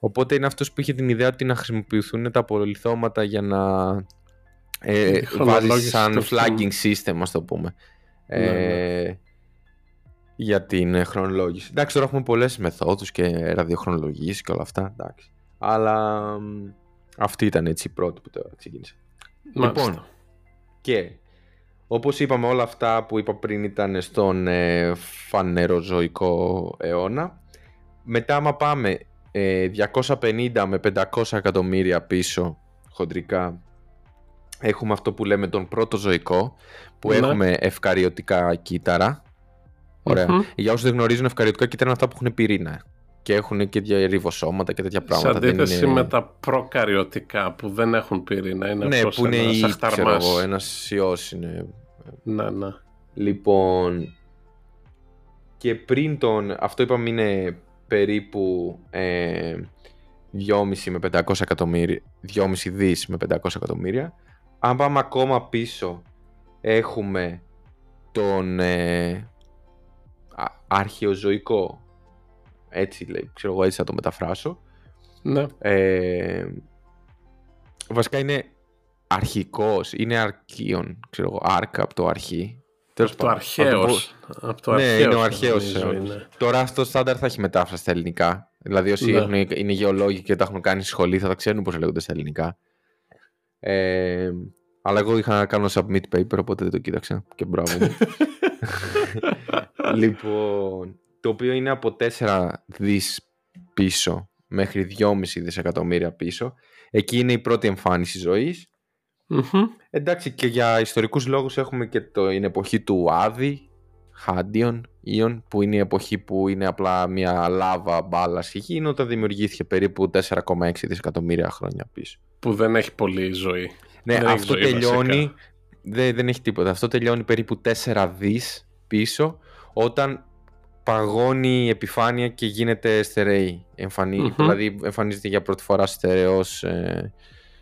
Οπότε είναι αυτός που είχε την ιδέα ότι να χρησιμοποιηθούν τα πολυθώματα για να ε, τη χρονολόγηση βάζεις σαν του flagging system, ας το πούμε. Ναι, Ε, για την ε, χρονολόγηση. Εντάξει, τώρα έχουμε πολλές μεθόδους και ραδιοχρονολογίες και όλα αυτά, εντάξει. Αλλά μ, αυτή ήταν έτσι η πρώτη που το ξεκίνησε. Μάλιστα. Λοιπόν, και όπως είπαμε όλα αυτά που είπα πριν ήταν στον ε, φανεροζωικό αιώνα. Μετά άμα πάμε ε, 250 με 500 εκατομμύρια πίσω χοντρικά έχουμε αυτό που λέμε τον πρώτο ζωικό που Ναι. έχουμε ευκαριωτικά κύτταρα. Ωραία. Μμμ. Για όσους δεν γνωρίζουν ευκαριωτικά κύτταρα είναι αυτά που έχουν πυρήνα και έχουν και ριβοσώματα και τέτοια Σε πράγματα. Δεν αντίθεση είναι... με τα προκαριωτικά που δεν έχουν πυρήνα. Είναι Ναι, απλώς που είναι ένας η, ξέρω αχταρμάς. εγώ, ένας ιός είναι. Ναι, ναι. Λοιπόν, και πριν τον, αυτό είπαμε είναι περίπου ε, 2,5 με 500 εκατομμύρια, 2,5 δις με 500 εκατομμύρια. Αν πάμε ακόμα πίσω, έχουμε τον ε, α- αρχαιοζωικό, έτσι λέει, ξέρω εγώ έτσι θα το μεταφράσω, ναι. ε, βασικά είναι αρχικός, είναι αρκείον, ξέρω εγώ, άρκα από το αρχή. Τέλος Από το πάντων, θα το πω- αρχαίος. Από το ναι, αρχαίος, είναι ο αρχαίος. νομίζω ε, είναι. Τώρα αυτό στάνταρ θα έχει μετάφραση στα ελληνικά. Δηλαδή όσοι Ναι. έχουν, είναι γεωλόγοι και τα έχουν κάνει στη σχολή θα τα ξέρουν πώς λέγονται στα ελληνικά. Ε, αλλά εγώ είχα να κάνω submit paper οπότε δεν το κοίταξα και μπράβο μου. λοιπόν, το οποίο είναι από 4 δις πίσω μέχρι 2,5 δισεκατομμύρια πίσω. Εκεί είναι η πρώτη εμφάνιση ζωής. Μμμ. Εντάξει και για ιστορικούς λόγους έχουμε και το, την εποχή του Άδη, Χάντιον, Ιον, που είναι η εποχή που είναι απλά μια λάβα μπάλα στη γη, είναι όταν δημιουργήθηκε περίπου 4,6 δισεκατομμύρια χρόνια πίσω. Που δεν έχει πολύ ζωή. Ναι, Δεν έχει αυτό ζωή, τελειώνει, βασικά. δεν, δεν έχει τίποτα, αυτό τελειώνει περίπου 4 δις πίσω, όταν παγώνει η επιφάνεια και γίνεται στερεή. Εμφανί, Μμμ. Δηλαδή εμφανίζεται για πρώτη φορά στερεός ε,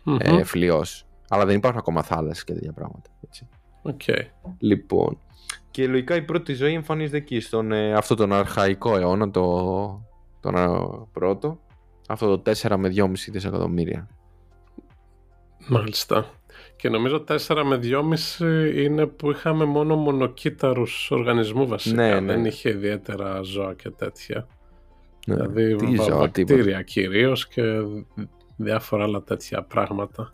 Μμμ. ε, φλοιός. Αλλά δεν υπάρχουν ακόμα θάλασσες και τέτοια πράγματα. Έτσι. Οκ. Λοιπόν, και λογικά η πρώτη ζωή εμφανίζεται εκεί, στον ε, αυτό τον αρχαϊκό αιώνα, το, τον ε, πρώτο. Αυτό το 4 με 2,5 δισεκατομμύρια. Μάλιστα. Και νομίζω 4 με 2,5 είναι που είχαμε μόνο μονοκύτταρους οργανισμού βασικά. Ναι, ναι. Δεν είχε ιδιαίτερα ζώα και τέτοια. Ναι. Δηλαδή Τι βα- ζώα, βακτήρια κυρίως και διάφορα άλλα τέτοια πράγματα.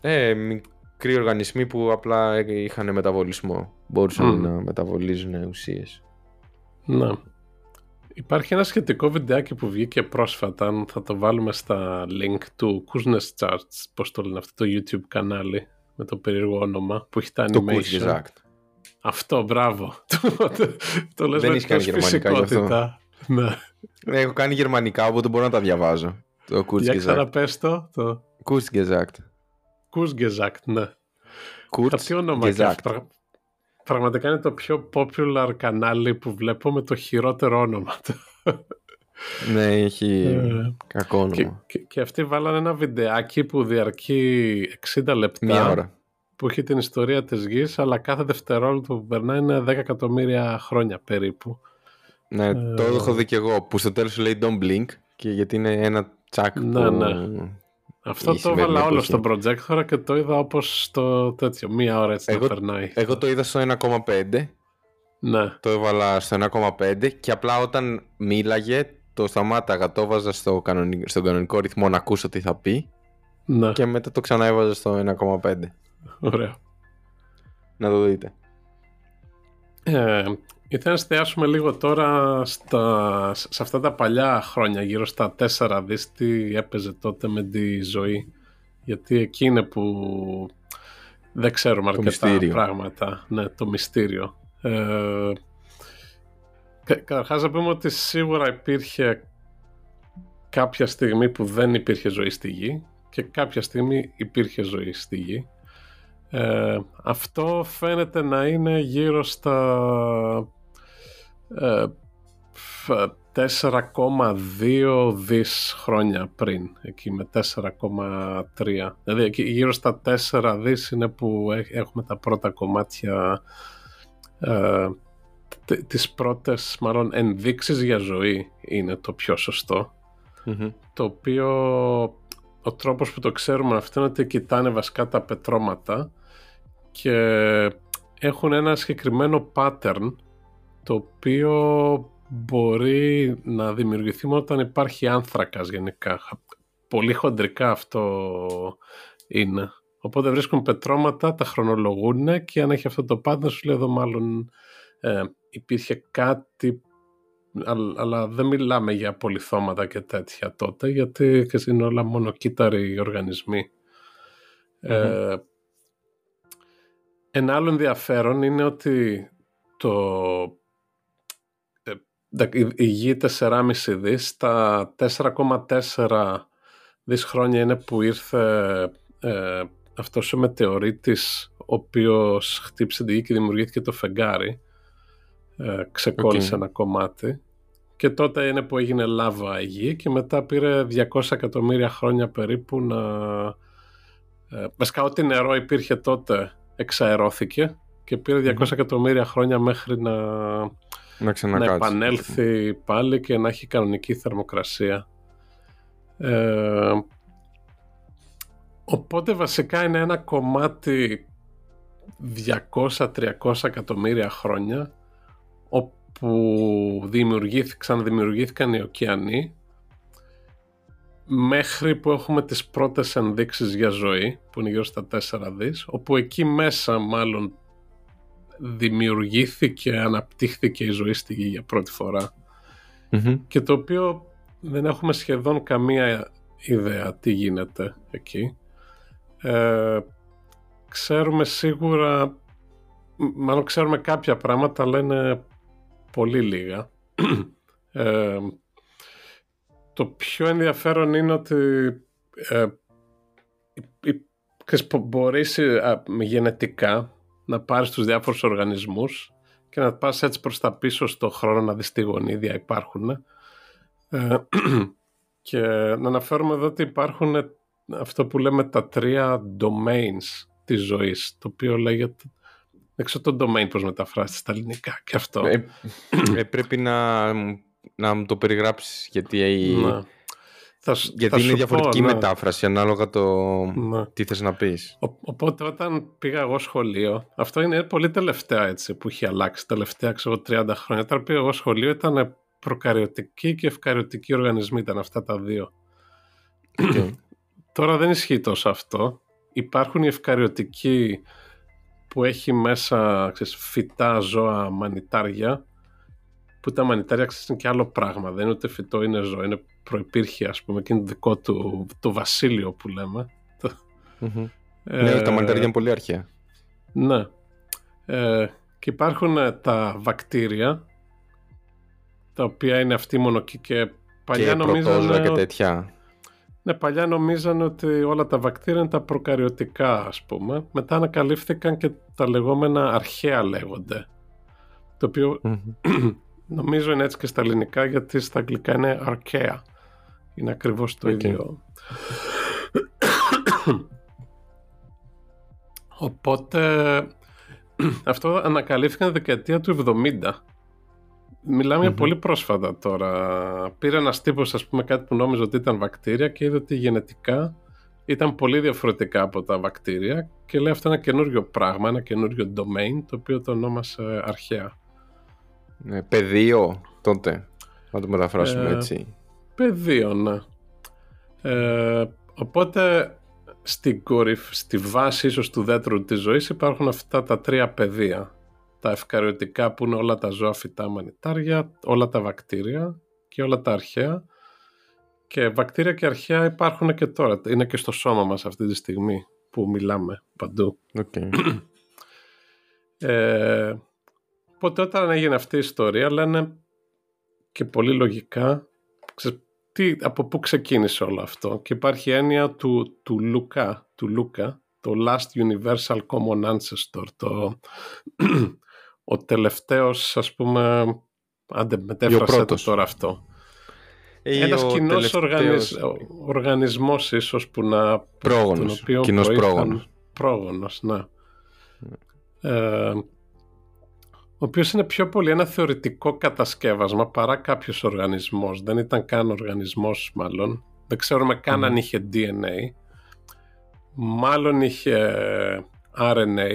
Ε, μικροί οργανισμοί που απλά είχαν μεταβολισμό. Μπορούσαν Μμ. να μεταβολίζουν ουσίες. Ναι. Υπάρχει ένα σχετικό βιντεάκι που βγήκε πρόσφατα, αν θα το βάλουμε στα link του Kuznets Charts, πώς το λένε αυτό το YouTube κανάλι, με το περίεργο όνομα, που έχει τα Το animation. Kurzgesagt. Αυτό, μπράβο. το, το λες Δεν με έχεις κάνει τέτοια γερμανικά γι' αυτό. φυσικότητα. Ναι. Ε, Έχω κάνει γερμανικά, οπότε μπορώ να τα διαβάζω. Το Για Kurzgesagt. ξαναπες το, το Kurzgesagt. Kurzgesagt, ναι. Τι όνομα και αυτό. Kurzgesagt. Πραγ- Πραγματικά είναι το πιο popular κανάλι που βλέπω με το χειρότερο όνομα. Ναι, έχει Ε, κακό και, όνομα. και, και αυτοί βάλανε ένα βιντεάκι που διαρκεί 60 λεπτά Μία ώρα. που έχει την ιστορία της γης αλλά κάθε δευτερόλεπτο που περνάει είναι 10 εκατομμύρια χρόνια περίπου. Ναι, Ε, το έχω δει και εγώ που στο τέλος σου λέει don't blink και γιατί είναι ένα τσακ Ναι, που... ναι. Αυτό Η το σημερινή έβαλα όλο εποχή. στο projector και το είδα όπως στο τέτοιο, μία ώρα έτσι Εγώ- να περνάει. Εγώ το είδα στο 1,5, Ναι, το έβαλα στο 1,5 και απλά όταν μίλαγε το σταμάταγα, το έβαζα στο κανονι- στον κανονικό ρυθμό να ακούσω τι θα πει ναι, και μετά το ξανά έβαζα στο 1,5. ωραίο. Να το δείτε. Ε, ήθελα να εστιάσουμε λίγο τώρα στα, σε αυτά τα παλιά χρόνια, γύρω στα 4 δις, τι έπαιζε τότε με τη ζωή. Γιατί εκεί είναι που δεν ξέρουμε αρκετά μυστήριο. πράγματα. Ναι, το μυστήριο. Ε, κα- καταρχάς να πούμε ότι σίγουρα υπήρχε κάποια στιγμή που δεν υπήρχε ζωή στη γη και κάποια στιγμή υπήρχε ζωή στη γη. Ε, αυτό φαίνεται να είναι γύρω στα ε, φ- 4,2 δις χρόνια πριν, εκεί με 4,3. Δηλαδή εκεί γύρω στα 4 δις είναι που έ- έχουμε τα πρώτα κομμάτια, ε, τε- τις πρώτες μάλλον ενδείξεις για ζωή είναι το πιο σωστό Μμμ. το οποίο ο τρόπος που το ξέρουμε αυτό είναι ότι κοιτάνε βασικά τα πετρώματα και έχουν ένα συγκεκριμένο pattern το οποίο μπορεί να δημιουργηθεί μόνο όταν υπάρχει άνθρακας γενικά. Πολύ χοντρικά αυτό είναι. Οπότε βρίσκουν πετρώματα, τα χρονολογούν και αν έχει αυτό το pattern σου λέει εδώ μάλλον ε, υπήρχε κάτι αλλά, αλλά δεν μιλάμε για πολυθώματα και τέτοια τότε γιατί ξέρεις, είναι όλα μόνο κύτταροι οργανισμοί. Ε, ένα άλλο ενδιαφέρον είναι ότι το, ε, η γη 4,5 δις, τα 4,4 δις χρόνια είναι που ήρθε ε, αυτός ο μετεωρίτης ο οποίος χτύπησε τη γη και δημιουργήθηκε το φεγγάρι. Ε, ξεκόλλησε ένα κομμάτι. Και τότε είναι που έγινε λάβα η γη και μετά πήρε 200 εκατομμύρια χρόνια περίπου να... Ε, βασικά ό,τι νερό υπήρχε τότε εξαερώθηκε και πήρε 200 εκατομμύρια χρόνια μέχρι να, να, να επανέλθει πάλι και να έχει κανονική θερμοκρασία. Ε, οπότε βασικά είναι ένα κομμάτι 200-300 εκατομμύρια χρόνια όπου δημιουργήθηκαν, δημιουργήθηκαν οι ωκεανοί μέχρι που έχουμε τις πρώτες ενδείξεις για ζωή που είναι γύρω στα 4 δις όπου εκεί μέσα μάλλον δημιουργήθηκε, αναπτύχθηκε η ζωή στη γη για πρώτη και το οποίο δεν έχουμε σχεδόν καμία ιδέα τι γίνεται εκεί. Ε, ξέρουμε σίγουρα, μάλλον ξέρουμε κάποια πράγματα, αλλά είναι πολύ λίγα. Ε, το πιο ενδιαφέρον είναι ότι ε, μπορείς ε, γενετικά να πάρεις τους διάφορους οργανισμούς και να πας έτσι προς τα πίσω στο χρόνο να δεις τι γονίδια υπάρχουν. Ε, και να αναφέρουμε εδώ ότι υπάρχουν αυτό που λέμε τα τρία domains της ζωής, το οποίο λέγεται δεν ξέρω το domain πώς μεταφράζεται στα ελληνικά και αυτό. Ε, ε, πρέπει να, να μου το περιγράψεις γιατί, ναι. Θα, γιατί είναι διαφορετική πω, ναι. μετάφραση ανάλογα το ναι. τι θες να πεις. οπότε όταν πήγα εγώ σχολείο, αυτό είναι πολύ τελευταία έτσι που έχει αλλάξει, τελευταία ξέρω 30 χρόνια. Όταν πήγα εγώ σχολείο ήταν προκαριωτικοί και ευκαριωτικοί οργανισμοί ήταν αυτά τα δύο. Τώρα δεν ισχύει τόσο αυτό. Υπάρχουν οι ευκαριωτικοί που έχει μέσα ξέρεις, φυτά, ζώα, μανιτάρια που τα μανιτάρια ξέρεις, είναι και άλλο πράγμα. Δεν είναι ούτε φυτό, είναι ζώο. Είναι προϋπήρχε ας πούμε και είναι δικό του το βασίλειο που λέμε. Ε, ναι, τα μανιτάρια είναι πολύ αρχαία. Ναι. Ε, και υπάρχουν ε, τα βακτήρια τα οποία είναι αυτή μονοκή και παλιά και και τέτοια. Ναι, παλιά νομίζανε ότι όλα τα βακτήρια είναι τα προκαριωτικά, ας πούμε. Μετά ανακαλύφθηκαν και τα λεγόμενα αρχαία λέγονται. Το οποιο νομίζω είναι έτσι και στα ελληνικά, γιατί στα αγγλικά είναι αρχαία. Είναι ακριβώς το ίδιο. Οπότε αυτό ανακαλύφθηκαν δεκαετία του 70 Μιλάμε για πολύ πρόσφατα τώρα. Πήρε ένας τύπος, ας πούμε, κάτι που νόμιζε ότι ήταν βακτήρια και είδε ότι γενετικά ήταν πολύ διαφορετικά από τα βακτήρια και λέει αυτό ένα καινούριο πράγμα, ένα καινούριο domain, το οποίο το ονόμασε αρχαία. Ναι, πεδίο τότε, να το μεταφράσουμε ε, έτσι. Πεδίο, ναι. Ε, οπότε στην κορυφ, στη βάση ίσως του δέντρου της ζωής υπάρχουν αυτά τα τρία πεδία τα ευκαριωτικά που είναι όλα τα ζώα φυτά μανιτάρια, όλα τα βακτήρια και όλα τα αρχαία. Και βακτήρια και αρχαία υπάρχουν και τώρα. Είναι και στο σώμα μας αυτή τη στιγμή που μιλάμε παντού. Okay. ε, οπότε όταν έγινε αυτή η ιστορία λένε και πολύ λογικά τι, από πού ξεκίνησε όλο αυτό; Και υπάρχει έννοια του, του Λουκά, του Λούκα, το Last Universal Common Ancestor, το ο τελευταίος ας πούμε άντε μετέφρασε το τώρα αυτό. Ή ένας κοινός τελευταίος... οργανισμός ίσως που να πρόγονος, κοινός πρόγονος. Πρόγονος, ναι. Ε, ο οποίος είναι πιο πολύ ένα θεωρητικό κατασκεύασμα παρά κάποιος οργανισμός. Δεν ήταν καν οργανισμός μάλλον. Δεν ξέρουμε καν αν είχε DNA μάλλον είχε RNA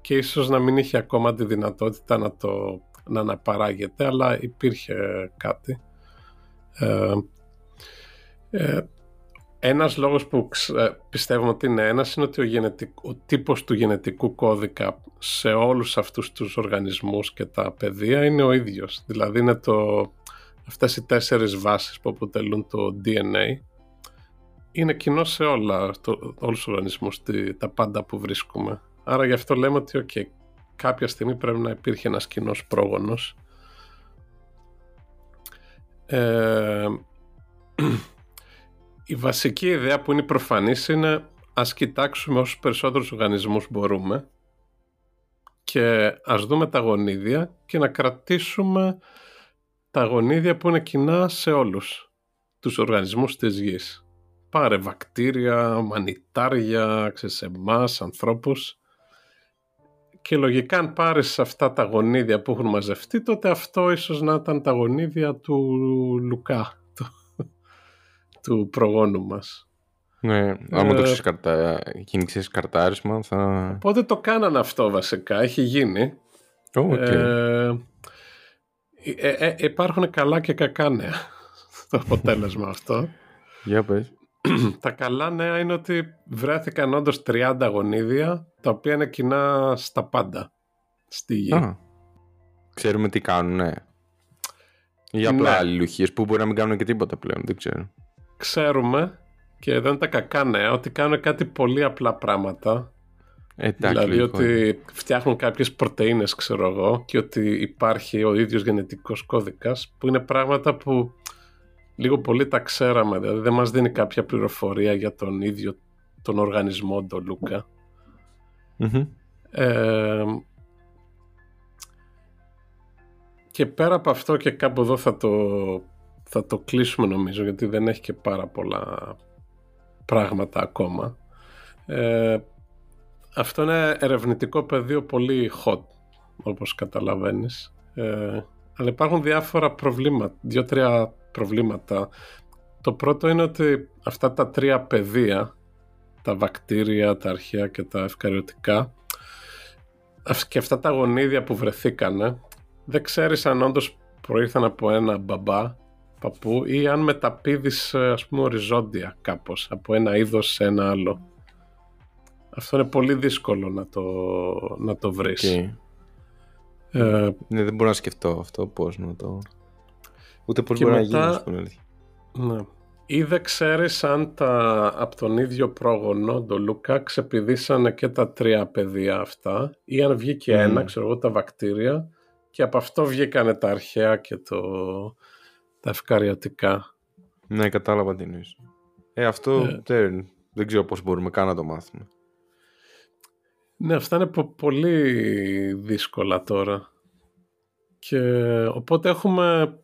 και ίσως να μην είχε ακόμα τη δυνατότητα να το να αναπαράγεται, αλλά υπήρχε κάτι. Ε, ε, ένας λόγος που ε, πιστεύουμε ότι είναι ένας είναι ότι ο, γενετικ, ο τύπος του γενετικού κώδικα σε όλους αυτούς τους οργανισμούς και τα πεδία είναι ο ίδιος. Δηλαδή είναι το, αυτές οι τέσσερις βάσεις που αποτελούν το DNA είναι κοινό σε όλα, το, όλους τους οργανισμούς, τα πάντα που βρίσκουμε. Άρα γι' αυτό λέμε ότι okay, κάποια στιγμή πρέπει να υπήρχε ένας κοινός πρόγονος Ε, η βασική ιδέα που είναι προφανής είναι ας κοιτάξουμε όσους περισσότερους οργανισμούς μπορούμε και ας δούμε τα γονίδια και να κρατήσουμε τα γονίδια που είναι κοινά σε όλους τους οργανισμούς της γης. Πάρε βακτήρια, μανιτάρια, ξέρεις, εμάς, ανθρώπους και λογικά αν πάρεις αυτά τα γονίδια που έχουν μαζευτεί τότε αυτό ίσως να ήταν τα γονίδια του Λουκά, του, του προγόνου μας. Ναι, άμα ε, το ξεσκαρτα... γίνει καρτάρισμα θα... Οπότε το κάνανε αυτό βασικά, έχει γίνει. Oh, okay. ε, ε, ε, υπάρχουν καλά και κακά νέα στο αποτέλεσμα αυτό. Για πες. Τα καλά νέα είναι ότι βρέθηκαν όντως 30 γονίδια τα οποία είναι κοινά στα πάντα στη γη. Α, ξέρουμε τι κάνουν, ναι. Ή απλά ναι. αλληλουχίες που μπορεί να μην κάνουν και τίποτα πλέον, δεν ξέρω. Ξέρουμε και εδώ είναι τα κακά νέα ότι κάνουν κάτι πολύ απλά πράγματα. Εντάξει, δηλαδή ότι φτιάχνουν κάποιες πρωτεΐνες ξέρω εγώ και ότι υπάρχει ο ίδιος γενετικός κώδικας που είναι πράγματα που λίγο πολύ τα ξέραμε. Δηλαδή δεν μας δίνει κάποια πληροφορία για τον ίδιο τον οργανισμό τον Λούκα. Ε, και πέρα από αυτό και κάπου εδώ θα το, θα το κλείσουμε νομίζω γιατί δεν έχει και πάρα πολλά πράγματα ακόμα. Ε, αυτό είναι ερευνητικό πεδίο πολύ hot, όπως καταλαβαίνεις. Ε, αλλά υπάρχουν διάφορα προβλήματα, δύο-τρία προβλήματα. Το πρώτο είναι ότι αυτά τα τρία πεδία, τα βακτήρια, τα αρχαία και τα ευκαριωτικά, και αυτά τα γονίδια που βρεθήκανε, δεν ξέρεις αν όντως προήρθαν από ένα μπαμπά παππού ή αν μεταπίδεις ε, ας πούμε οριζόντια κάπως από ένα είδος σε ένα άλλο. Αυτό είναι πολύ δύσκολο να το, να το βρεις. Ε, ναι, δεν μπορώ να σκεφτώ αυτό πώς να το... Ούτε πώς μπορεί μετά... να γίνει, ναι. Ή δεν ξέρεις αν τα, από τον ίδιο πρόγονο, τον Λούκα, ξεπηδήσανε και τα τρία παιδεία αυτά ή αν βγήκε ένα, ξέρω εγώ, τα βακτήρια και από αυτό βγήκανε τα αρχαία και το, τα ευκαριατικά. Ναι, κατάλαβα τι εννοείς. Ε, αυτό ε. δεν, δεν ξέρω πώς μπορούμε καν να το μάθουμε. Ναι, αυτά είναι πολύ δύσκολα τώρα. Και οπότε έχουμε,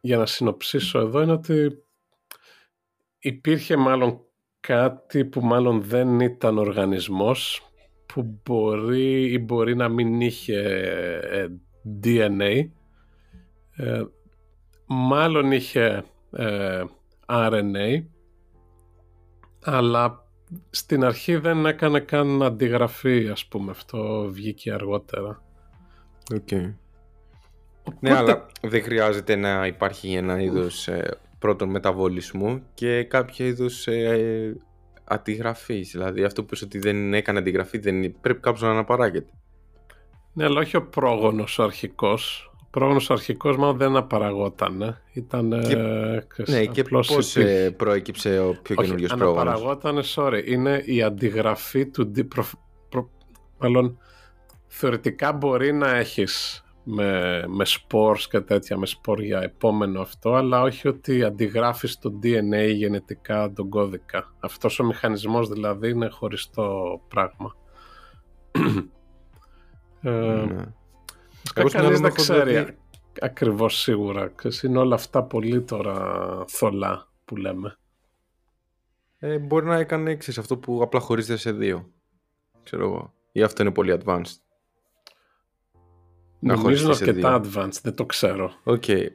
για να συνοψίσω εδώ, είναι ότι υπήρχε μάλλον κάτι που μάλλον δεν ήταν οργανισμός που μπορεί ή μπορεί να μην είχε ε, DNA ε, μάλλον είχε ε, RNA αλλά στην αρχή δεν έκανε καν αντιγραφή ας πούμε. Αυτό βγήκε αργότερα. Οκ. Ναι αλλά δεν χρειάζεται να υπάρχει ένα είδος ε, πρώτον μεταβολισμού και κάποιο είδους ε, αντιγραφής. Δηλαδή αυτό που ότι δεν έκανε αντιγραφή δεν, πρέπει κάποιος να αναπαράγεται. Ναι αλλά όχι ο πρόγονος ο αρχικός πρόγονος αρχικός μάλλον δεν αναπαραγόταν. Ήταν. Και, ναι, και πώς ε, προέκυψε ο πιο καινούριος πρόγονος; Αναπαραγόταν, sorry, είναι η αντιγραφή του. Προ, μάλλον θεωρητικά μπορεί να έχεις με, με σπόρς και τέτοια, με σπόρ για επόμενο αυτό, αλλά όχι ότι αντιγράφεις το DNA γενετικά τον κώδικα. Αυτός ο μηχανισμός δηλαδή είναι χωριστό πράγμα. ε, ναι. Κανείς δεν ξέρει ότι... ακριβώς σίγουρα. Είναι όλα αυτά πολύ τώρα θολά που λέμε. Ε, μπορεί να έκανε έξι αυτό που απλά χωρίζεται σε δύο. Ξέρω εγώ. Ή αυτό είναι πολύ advanced. Νομίζω είναι αρκετά advanced, δεν το ξέρω. OK. Okay.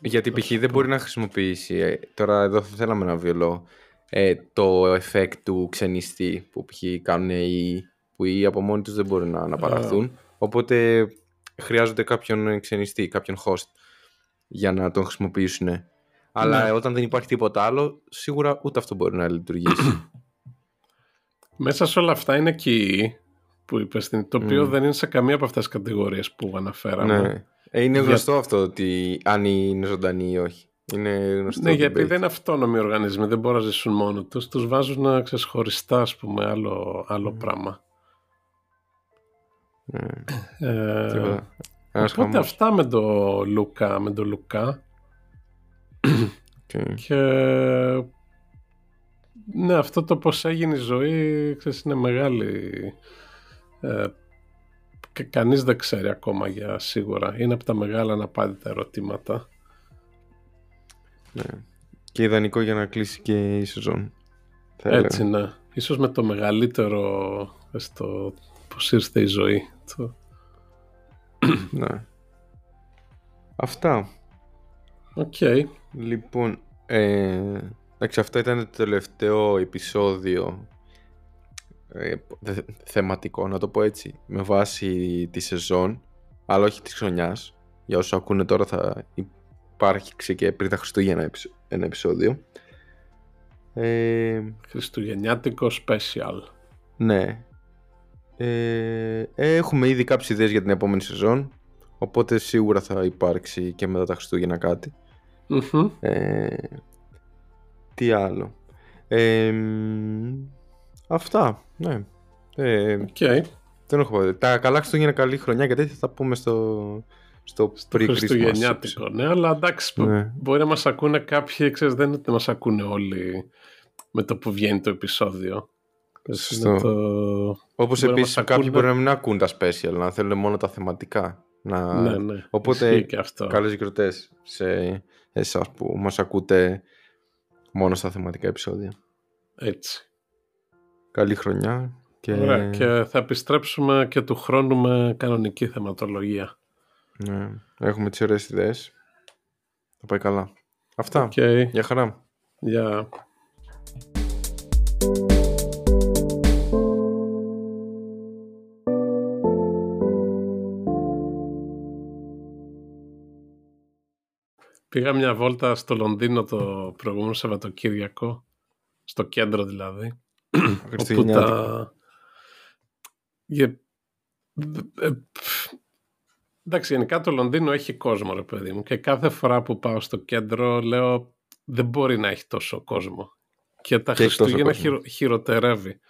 Γιατί π.χ. δεν μπορεί να χρησιμοποιήσει, ε, τώρα εδώ θα θέλαμε να βιολό, ε, το effect του ξενιστή που π.χ. κάνουν οι που οι από μόνοι τους δεν μπορούν να αναπαραχθούν. Uh. Οπότε χρειάζονται κάποιον ξενιστή, κάποιον host για να τον χρησιμοποιήσουν. Αλλά ναι. όταν δεν υπάρχει τίποτα άλλο, σίγουρα ούτε αυτό μπορεί να λειτουργήσει. Μέσα σε όλα αυτά είναι εκεί που είπες, το οποίο δεν είναι σε καμία από αυτές τις κατηγορίες που αναφέραμε. Ναι. Ε, είναι γνωστό αυτό ότι αν είναι ζωντανοί ή όχι. Είναι γνωστό ναι, γιατί δεν είναι αυτόνομοι οργανισμοί, δεν μπορούν να ζήσουν μόνο τους. Τους βάζουν να ξεσχωριστά, ας πούμε, άλλο, άλλο πράγμα. Ε, οπότε αυτά με το Λουκά, με το Λουκά. Okay. Και ναι, αυτό το πώς έγινε η ζωή, ξέρεις, είναι μεγάλη... Ε, και κανείς δεν ξέρει ακόμα για σίγουρα. Είναι από τα μεγάλα αναπάντητα ερωτήματα. Ναι. Και ιδανικό για να κλείσει και η σεζόν. θα Έτσι, έλεγα. ναι. Ίσως με το μεγαλύτερο, στο πώς ήρθε η ζωή. Το... Ναι. Αυτά. Οκ. Λοιπόν, ε, εντάξει, αυτό ήταν το τελευταίο επεισόδιο ε, δε- θεματικό, να το πω έτσι, με βάση τη σεζόν, αλλά όχι της χρονιάς. Για όσους ακούνε τώρα θα υπάρχει και πριν τα Χριστούγεννα επεισο- ένα επεισόδιο. Ε, Χριστουγεννιάτικο special. ναι. Ε, έχουμε ήδη κάποιες ιδέες για την επόμενη σεζόν, οπότε σίγουρα θα υπάρξει και μετά τα Χριστούγεννα κάτι. Μμμ. Ε, τι άλλο. Ε, μ, αυτά, ναι. Ε, Οκ. δεν έχω πω. Τα καλά Χριστούγεννα, καλή χρονιά και τέτοια θα πούμε στο, στο, Στο pre-Christmas Χριστουγεννιάτικο, ναι, αλλά εντάξει, Ναι. μπορεί να μας ακούνε κάποιοι, ξέρεις, δεν είναι ότι μας ακούνε όλοι με το που βγαίνει το επεισόδιο. Σωστό. Είναι το... Όπως Μπορεί να επίσης μας κάποιοι ακούνε- μπορεί να μην ακούν τα special, να θέλουν μόνο τα θεματικά. Να... Ναι, ναι. Οπότε Ισχύει και αυτό. καλές γιορτές σε εσάς που μας ακούτε μόνο στα θεματικά επεισόδια. Έτσι. Καλή χρονιά και, Ωραία. Και θα επιστρέψουμε και του χρόνου με κανονική θεματολογία. ναι, έχουμε τις ωραίες ιδέες. Θα πάει καλά. Αυτά. Οκ. Γεια χαρά. Γεια. Πήγα μια βόλτα στο Λονδίνο το προηγούμενο Σαββατοκύριακο, στο κέντρο δηλαδή, όπου Χριστουγεννιάτικο. τα... Για... ε, πφ, Εντάξει, γενικά το Λονδίνο έχει κόσμο, ρε παιδί μου. Και κάθε φορά που πάω στο κέντρο λέω δεν μπορεί να έχει τόσο κόσμο. Και τα Και έχει τόσο Χριστούγεννα κόσμο. χειρο- χειροτερεύει.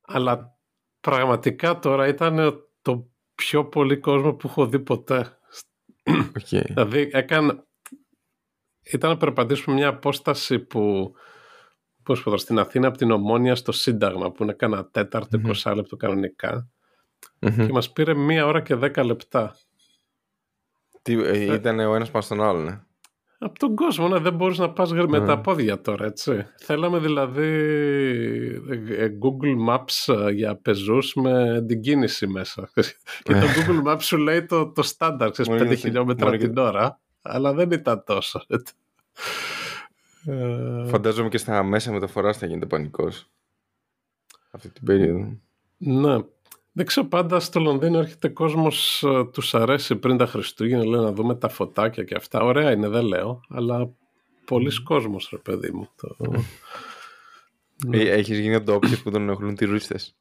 Αλλά πραγματικά τώρα ήταν το πιο πολύ κόσμο που έχω δει ποτέ. Οκ. Δηλαδή έκανα... Ήταν να περπατήσουμε μια απόσταση που πώς πω τώρα, στην Αθήνα από την Ομόνια στο Σύνταγμα που είναι κάνα τέταρτο, Μμμ. 20 λεπτό κανονικά Μμμ. και μας πήρε μία ώρα και 10 λεπτά. Τι, ε, ήταν ο ένας πάνω στον άλλον, ναι. Από τον κόσμο, ναι, δεν μπορείς να πας γρ- με Ναι. τα πόδια τώρα, έτσι. Θέλαμε δηλαδή ε, ε, Google Maps ε, για πεζούς με την κίνηση μέσα. και το Google Maps σου λέει το, το στάνταρ, ξέρεις, Μόνο 5 για το- χιλιόμετρα μόνο για- την ώρα, αλλά δεν ήταν τόσο. έτσι. Ε, Φαντάζομαι και στα μέσα μεταφοράς θα γίνεται πανικός. Αυτή την περίοδο. Ναι. Δεν ξέρω πάντα στο Λονδίνο έρχεται κόσμος ε, τους αρέσει πριν τα Χριστούγεννα λέει να δούμε τα φωτάκια και αυτά. Ωραία είναι δεν λέω, αλλά πολλοί κόσμος ρε παιδί μου. Το... Ναι. Ε, έχεις γίνει από το όποιος που τον ενοχλούν τουρίστες.